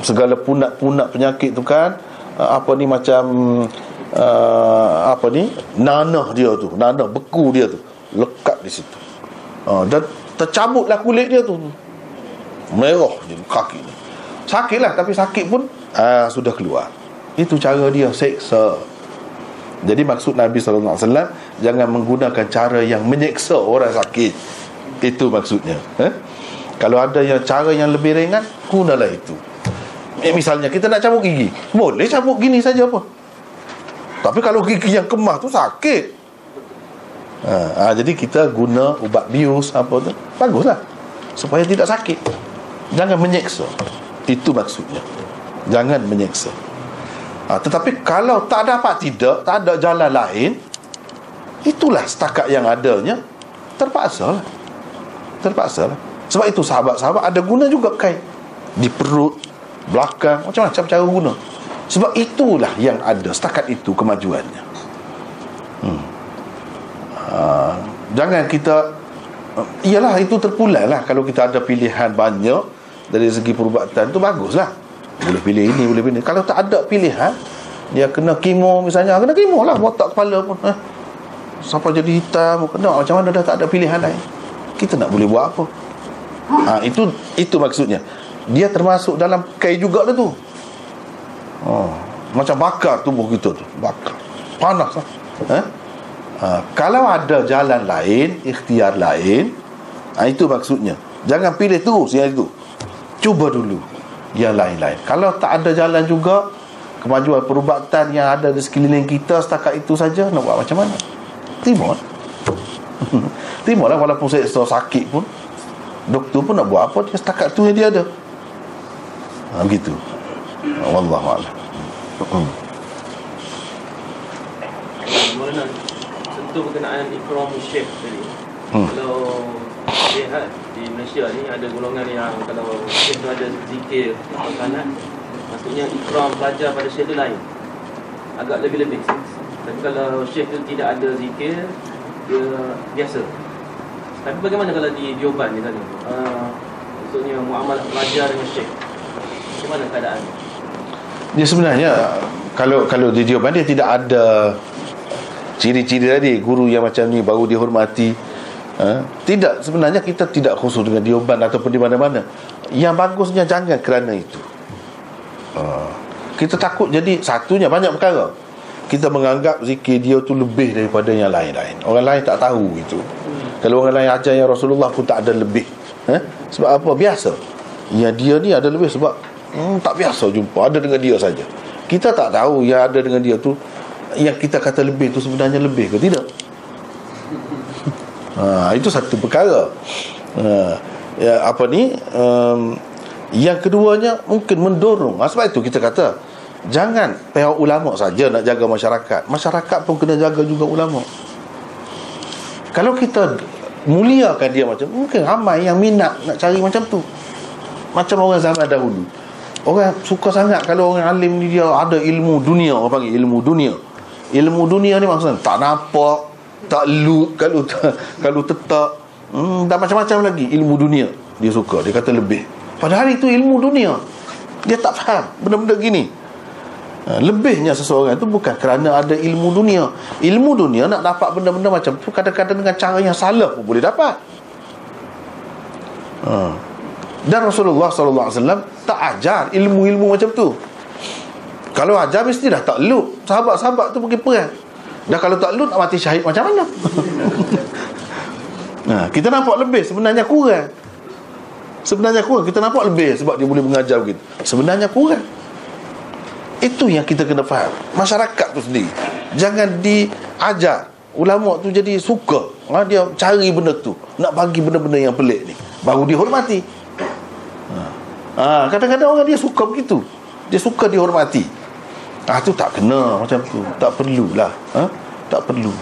Segala punat-punat penyakit tu kan apa ni macam uh, apa ni nanah dia tu nanah beku dia tu lekat di situ. Uh, dan tercabutlah kulit dia tu. Merah je kaki ni. Sakitlah tapi sakit pun uh, sudah keluar. Itu cara dia seksa. Jadi maksud Nabi SAW Jangan menggunakan cara yang menyeksa orang sakit. Itu maksudnya eh? Kalau ada yang cara yang lebih ringan Gunalah itu. Eh, Misalnya kita nak cabut gigi. Boleh cabut gini saja apa? Tapi kalau gigi yang kemah tu sakit. Ha, ha, Jadi kita guna ubat bius apa tu. Baguslah. Supaya tidak sakit. Jangan menyeksa Itu maksudnya. Jangan menyeksa ha, Tetapi kalau tak dapat tidak Tak ada jalan lain Itulah setakat yang adanya. Terpaksa lah Terpaksa lah Sebab itu sahabat-sahabat ada guna juga kain. Di perut Belakang Macam-macam cara guna. Sebab itulah yang ada Setakat itu kemajuannya. Hmm. uh, Jangan kita uh, Iyalah itu terpulang lah Kalau kita ada pilihan banyak Dari segi perubatan tu baguslah. Boleh pilih ini boleh pilih ini. Kalau tak ada pilihan Dia kena kemo misalnya Kena kemo lah botak kepala pun eh. Sampai jadi hitam kena Macam mana dah tak ada pilihan lain? Kita nak boleh buat apa ha, Itu itu maksudnya. Dia termasuk dalam kai juga tu. Oh, Macam bakar tubuh kita tu Bakar. Panas lah. Eh? ha, Kalau ada jalan lain Ikhtiar lain ha, Itu maksudnya. Jangan pilih terus yang itu. Cuba dulu Yang lain-lain. Kalau tak ada jalan juga Kemajuan perubatan yang ada di sekeliling kita Setakat itu saja Nak buat macam mana? Timur. Timur lah walaupun saya sakit pun Doktor pun nak buat apa Dia setakat tu yang dia ada ha, Begitu Wallahu a'lam. Hmm. Tentu berkenaan ikram syekh tadi. Hmm. Kalau lihat di Malaysia ni ada golongan yang kalau syekh tu ada zikir sanad maksudnya ikram pelajar pada syekh tu lain. Agak lebih-lebih. Tapi kalau syekh tu tidak ada zikir dia biasa. Tapi bagaimana kalau di Dioban ni tadi? Uh, maksudnya muamalah pelajar dengan syekh. Bagaimana keadaannya? dia sebenarnya kalau kalau di Dioban dia tidak ada ciri-ciri tadi guru yang macam ni baru dihormati ha? tidak sebenarnya kita tidak khusus dengan Dioban ataupun di mana-mana yang bagusnya jangan kerana itu ha. kita takut jadi satunya banyak perkara kita menganggap zikir dia tu lebih daripada yang lain-lain. Orang lain tak tahu itu. Kalau orang lain ajar yang Rasulullah pun tak ada lebih. Ha? sebab apa? Biasa. Yang dia ni ada lebih sebab hmm, tak biasa jumpa. Ada dengan dia saja. Kita tak tahu yang ada dengan dia tu yang kita kata lebih tu sebenarnya lebih ke tidak. Ha, itu satu perkara. Ha, ya, apa ni? Um, yang keduanya mungkin mendorong. Ha, sebab itu kita kata jangan pihak ulama saja nak jaga masyarakat masyarakat pun kena jaga juga ulama kalau kita muliakan dia macam mungkin ramai yang minat nak cari macam tu macam orang zaman dahulu Orang suka sangat kalau orang alim ni dia ada ilmu dunia orang panggil ilmu dunia. Ilmu dunia ni maksudnya tak nampak, tak lu kalau kalau tetap hmm, dan macam-macam lagi ilmu dunia dia suka dia kata lebih. Padahal itu ilmu dunia. Dia tak faham benda-benda gini. Ha, lebihnya seseorang itu bukan kerana ada ilmu dunia. Ilmu dunia nak dapat benda-benda macam tu kadang-kadang dengan cara yang salah pun boleh dapat. Ha. Dan Rasulullah SAW tak ajar ilmu-ilmu macam tu. Kalau ajar mesti dah tak luk. Sahabat-sahabat tu pergi perang. dah kalau tak lun nak mati syahid macam mana nah, kita nampak lebih sebenarnya kurang sebenarnya kurang kita nampak lebih sebab dia boleh mengajar begitu sebenarnya kurang itu yang kita kena faham. Masyarakat tu sendiri. Jangan diajar ulama tu jadi suka. Ha, dia cari benda tu. Nak bagi benda-benda yang pelik ni. Baru dihormati. Ha, kadang-kadang orang dia suka begitu. Dia suka dihormati. Ah tu tak kena macam tu. Tak perlulah. Ha? tak perlu.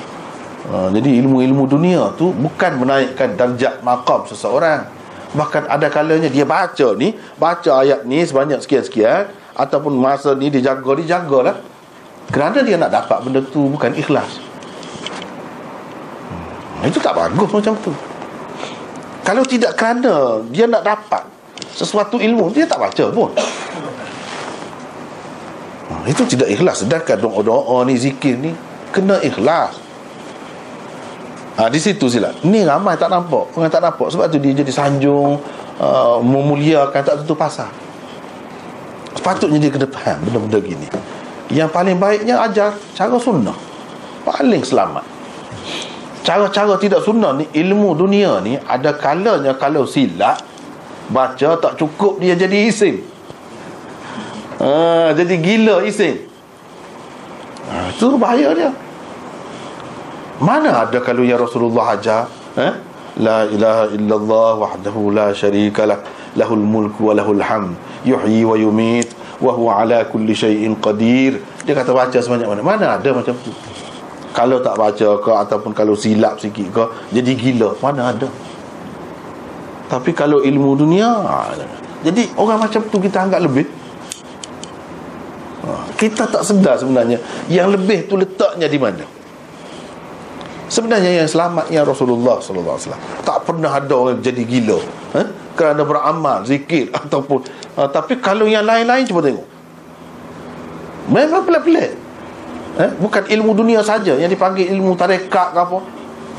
Ha, jadi ilmu-ilmu dunia tu bukan menaikkan darjat makam seseorang. Bahkan ada kalanya dia baca ni baca ayat ni sebanyak sekian-sekian ataupun masa ni dia jaga dia jagalah kerana dia nak dapat benda tu bukan ikhlas. Hmm, itu tak bagus macam tu. Kalau tidak kerana dia nak dapat sesuatu ilmu dia tak baca pun. Itu tidak ikhlas. Sedangkan doa-doa ni zikir ni kena ikhlas. Ha, di situ sila. Ni ramai tak nampak. Orang tak nampak. Sebab tu dia jadi sanjung uh, memuliakan tak tentu pasal sepatutnya dia kena faham benda-benda gini. Yang paling baiknya ajar cara sunnah. Paling selamat. Cara-cara tidak sunnah ni ilmu dunia ni ada kalanya kalau silap baca tak cukup dia jadi isim. Ha, Jadi gila isim. Ha, Itu bahaya dia. Mana ada kalau ya Rasulullah ajar eh? La ilaha illallah wahdahu la syarika lah Lahul mulku wa lahul ham Yuhyi wa yumit Wa huwa ala kulli syai'in qadir. Dia kata baca sebanyak mana. Mana ada macam tu? Kalau tak baca ke Ataupun kalau silap sikit ke Jadi gila. Mana ada? Tapi kalau ilmu dunia ha, Jadi orang macam tu kita anggap lebih. Kita tak sedar sebenarnya yang lebih tu letaknya di mana. Sebenarnya yang selamat yang Rasulullah sallallahu alaihi wasallam. Tak pernah ada orang jadi gila? Kerana beramal zikir ataupun uh, tapi kalau yang lain-lain cuba tengok. Memang pelik-pelik. Eh? bukan ilmu dunia saja yang dipanggil ilmu tarekat ke apa.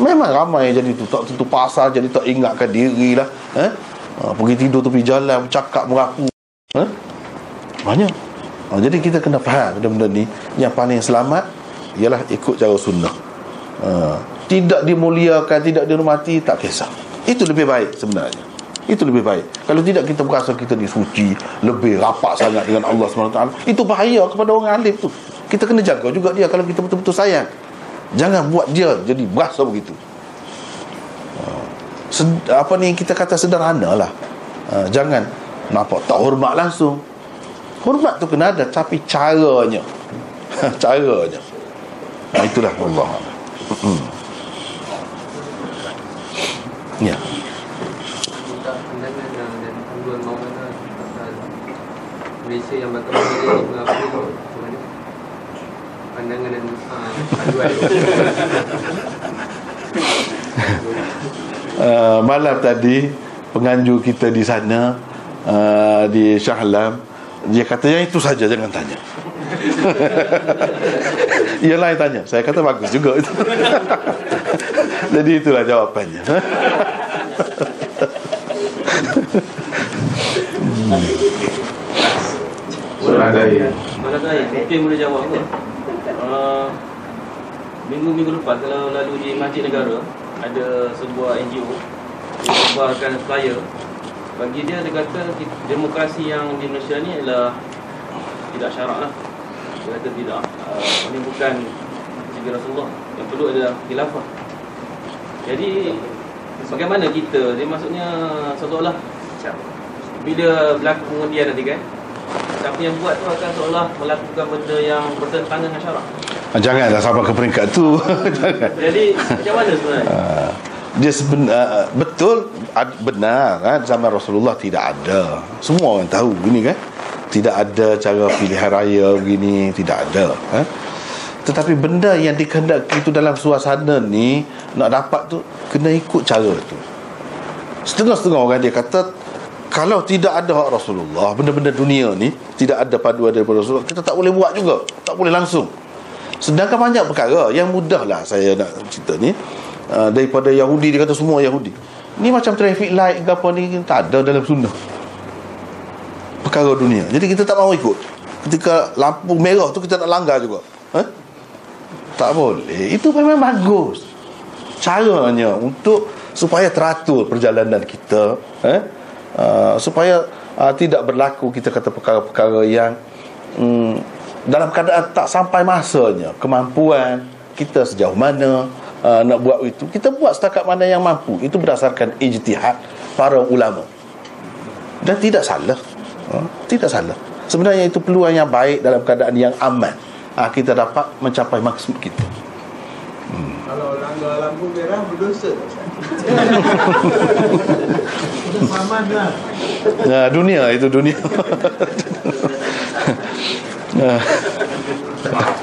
Memang ramai jadi tu tak tentu pasal jadi tak ingatkan diri lah eh? uh, pergi tidur tepi jalan bercakap merapu eh? banyak. Ha, Jadi kita kena faham benda-benda ni. Yang paling selamat Ialah ikut cara sunnah. Ha, Tidak dimuliakan Tidak dihormati Tak kisah. Itu lebih baik sebenarnya Itu lebih baik. Kalau tidak kita berasa kita ni suci Lebih rapat sangat dengan Allah SWT Itu bahaya kepada orang alim tu. Kita kena jaga juga dia Kalau kita betul-betul sayang. Jangan buat dia jadi berasa begitu. Ha, Apa ni kita kata sederhana lah. Ha, Jangan Nampak tak hormat langsung. Hormat tu kena ada Tapi caranya. Caranya. Nah, Itulah Allah. Ya Malaysia yang bakal menjadi mengapa pandangan dan uh, panduan. Uh, malam tadi penganjur kita di sana uh, di Shah Alam dia kata yang itu saja jangan tanya. Yang lain tanya. Saya kata bagus juga. Itu Jadi itulah jawapannya. Soalan saya Soalan saya Mungkin boleh jawab ke uh, Minggu-minggu lepas Kalau lalu di Masjid Negara Ada sebuah NGO Sebarkan flyer. Bagi dia dia kata demokrasi yang di Malaysia ni adalah tidak syarak lah. Dia kata tidak uh, ini bukan segi Rasulullah. Yang perlu adalah khilafah. Jadi bagaimana kita? Dia maksudnya seolah-olah bila berlaku pengundian nanti kan siapa yang buat tu akan seolah melakukan benda yang bertentangan dengan syarak. Ah, Janganlah sampai ke peringkat tu. Jadi macam mana sebenarnya? Ah dia sebenar uh, betul benar kan zaman Rasulullah tidak ada. Semua orang tahu gini kan? Tidak ada cara pilihan raya begini tidak ada kan? tetapi benda yang dikehendaki itu dalam suasana ni nak dapat tu kena ikut cara tu. Setengah-setengah orang dia kata kalau tidak ada hak Rasulullah benda-benda dunia ni tidak ada paduan daripada Rasulullah kita tak boleh buat juga. Tak boleh langsung. Sedangkan banyak perkara yang mudahlah saya nak cerita ni. Uh, daripada Yahudi dia kata semua Yahudi. Ni macam traffic light ke apa ni tak ada dalam sunnah. Perkara dunia. Jadi kita tak mahu ikut. Ketika lampu merah tu kita nak langgar juga. Eh? Tak boleh. Itu memang bagus. Caranya Untuk Supaya teratur perjalanan kita eh? Uh, Supaya uh, Tidak berlaku Kita kata perkara-perkara yang um, Dalam keadaan tak sampai masanya Kemampuan Kita sejauh mana uh, Nak buat itu. Kita buat setakat mana yang mampu. Itu berdasarkan ijtihad Para ulama. Dan tidak salah. Uh, Tidak salah. Sebenarnya itu peluang yang baik Dalam keadaan yang aman. Uh, Kita dapat mencapai maksud kita Kalau lampu merah berdosa tak Ustaz? Saman lah Nah, dunia itu dunia. Nah,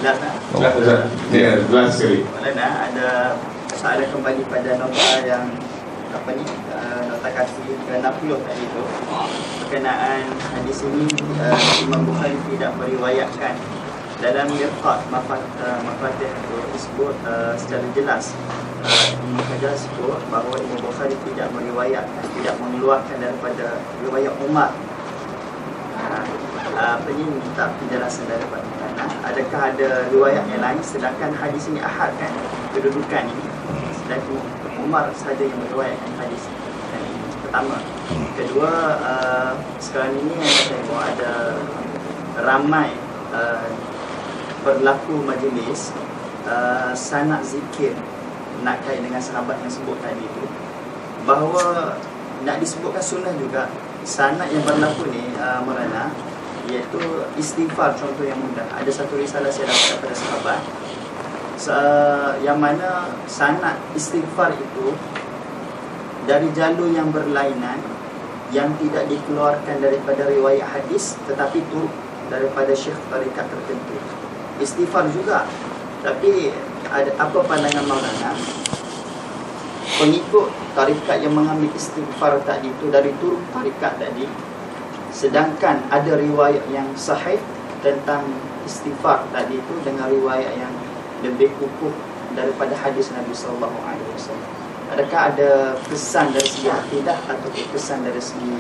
dah. Ya, last sekali. Maulana ada soalan kembali pada nota yang apa ni uh, nota kasih ke-60 tadi tu berkenaan hadis ini uh, Imam Bukhari tidak meriwayatkan dalam mirqat mafat mafatih itu disebut uh, secara jelas uh, Imam Hajar sebut bahawa Imam Bukhari tidak meriwayatkan tidak mengeluarkan daripada riwayat Umar. Uh, ni minta penjelasan daripada mana. Adakah ada riwayat yang lain sedangkan hadis ini ahad kan kedudukan ini? Sedangkan Umar sahaja yang meriwayatkan hadis ini pertama. Kedua uh, sekarang ini saya tengok ada ramai uh, berlaku majlis uh, sanad zikir nak kait dengan sahabat yang sebut tadi itu bahawa nak disebutkan sunnah juga sanad yang berlaku ni uh, Merana iaitu istighfar contoh yang mudah. Ada satu risalah saya dapat daripada sahabat Sa- yang mana sanad istighfar itu dari jalur yang berlainan yang tidak dikeluarkan daripada riwayat hadis tetapi turut daripada syekh tarikat tertentu istighfar juga tapi ada apa pandangan Maulana pengikut tarikat yang mengambil istighfar tadi itu dari turut tarikat tadi sedangkan ada riwayat yang sahih tentang istighfar tadi itu dengan riwayat yang lebih kukuh daripada hadis Nabi sallallahu alaihi wasallam. Adakah ada kesan dari segi akidah atau kesan dari segi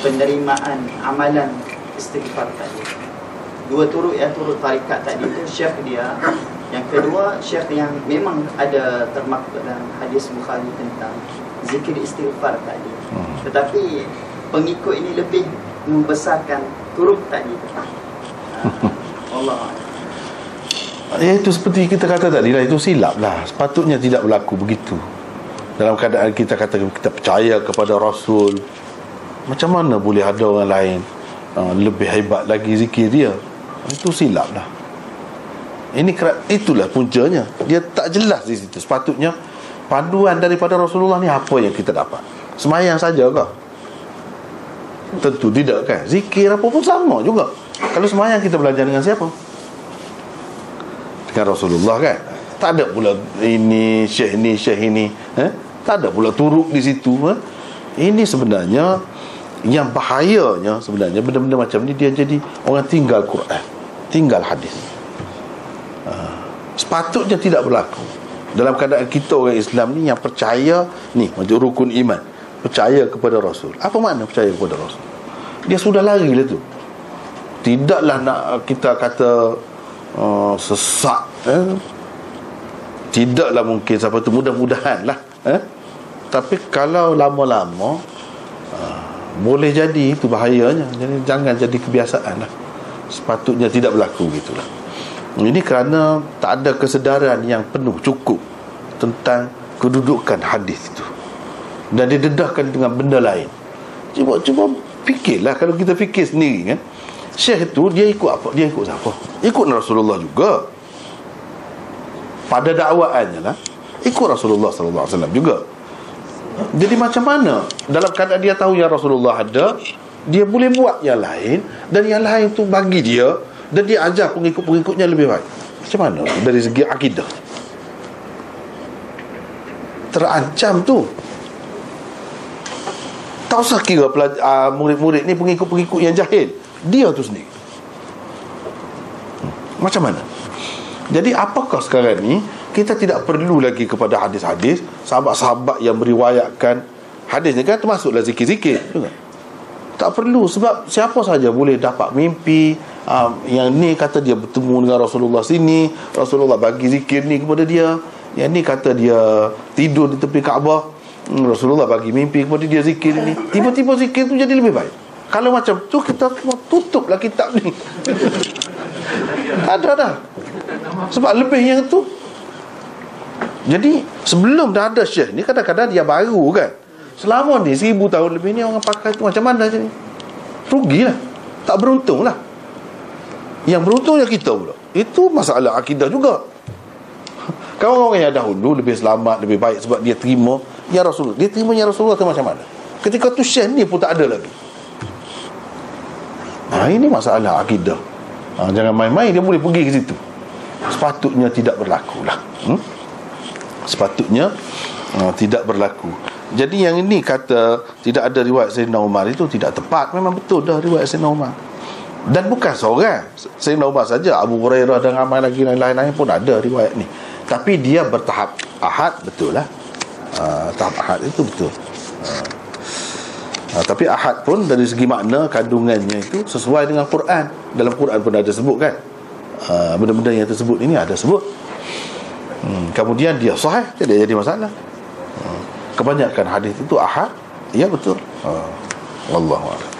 penerimaan amalan istighfar tadi? Dua turut yang turut tarikat tadi itu syekh dia. Yang kedua syekh yang memang ada termaktub dalam hadis Bukhari tentang zikir istighfar tadi. Tetapi pengikut ini lebih membesarkan turut tadi. Ah, Allah. ya itu seperti kita kata tadi lah Itu silap lah Sepatutnya tidak berlaku begitu Dalam keadaan kita kata Kita percaya kepada Rasul Macam mana boleh ada orang lain uh, Lebih hebat lagi zikir dia Itu silap lah. Ini itulah puncanya. Dia tak jelas di situ. Sepatutnya Panduan daripada Rasulullah ni Apa yang kita dapat? Semayang saja ke? Tentu tidak kan? Zikir apa pun sama juga. Kalau semayang kita belajar dengan siapa? Dengan Rasulullah kan? Tak ada pula ini syekh ni syekh ini eh? tak ada pula turuk di situ eh? ini sebenarnya yang bahayanya sebenarnya benda-benda macam ni dia jadi orang tinggal Quran tinggal hadis. Ah, sepatutnya tidak berlaku. Dalam keadaan kita orang Islam ni yang percaya ni macam rukun iman. Percaya kepada Rasul. Apa makna percaya kepada Rasul? Dia sudah lari lah tu. Tidaklah nak kita kata uh, sesak eh? tidaklah mungkin siapa tu. Mudah-mudahan lah eh? tapi kalau lama-lama uh, boleh jadi itu bahayanya. Jadi jangan jadi kebiasaan lah sepatutnya tidak berlaku gitulah ini kerana tak ada kesedaran yang penuh cukup tentang kedudukan hadis itu dan didedahkan dengan benda lain cuba cuba fikirlah kalau kita fikir sendiri kan Syekh tu dia ikut apa? Dia ikut siapa? Ikut Rasulullah juga. Pada dakwaannya lah ikut Rasulullah sallallahu alaihi wasallam juga. Jadi macam mana dalam keadaan dia tahu yang Rasulullah ada, dia boleh buat yang lain dan yang lain tu bagi dia dan dia ajar pengikut-pengikutnya lebih baik. Macam mana dari segi akidah? Terancam tu. Tak usah kira pelaj- uh, murid-murid ni pengikut-pengikut yang jahil dia tu sendiri macam mana jadi apakah sekarang ni kita tidak perlu lagi kepada hadis-hadis sahabat-sahabat yang meriwayatkan hadis ni kan termasuklah zikir-zikir juga tak tak perlu sebab siapa saja boleh dapat mimpi uh, yang ni kata dia bertemu dengan Rasulullah sini Rasulullah bagi zikir ni kepada dia. Yang ni kata dia tidur di tepi Kaabah hmm, Rasulullah bagi mimpi kepada dia zikir ni. Tiba-tiba zikir tu jadi lebih baik. Kalau macam tu kita tutuplah kitab ni. Ada dah. Sebab lebih yang tu. Jadi sebelum dah ada syekh ni kadang-kadang dia baru kan selama ni seribu tahun lebih ni orang pakai tu macam mana je ni? Rugilah. Tak beruntung lah. Yang beruntungnya kita pula. Itu masalah akidah juga. Kawan-kawan yang dahulu lebih selamat lebih baik sebab dia terima. Ya Rasulullah dia terima ya Rasulullah macam mana? Ketika tu syekh ni pun tak ada lagi. Ha, ini masalah akidah. Ha, jangan main-main dia boleh pergi ke situ. Sepatutnya tidak berlaku lah. Hmm? sepatutnya uh, tidak berlaku jadi yang ini kata tidak ada riwayat Sayyidina Umar itu tidak tepat. Memang betul dah riwayat Sayyidina Umar. Dan bukan seorang. Sayyidina Umar saja Abu Hurairah dan ramai lagi lain-lain pun ada riwayat ni. Tapi dia bertahap ahad betul lah. Uh, tahap ahad itu betul. Uh, uh, tapi ahad pun dari segi makna kandungannya itu sesuai dengan Quran. Dalam Quran pun ada sebut kan? Uh, benda-benda yang tersebut ini ada sebut. Hmm, kemudian dia sahih tidak jadi masalah kebanyakan hadis itu ahad. Ya betul. Uh, wallahu a'lam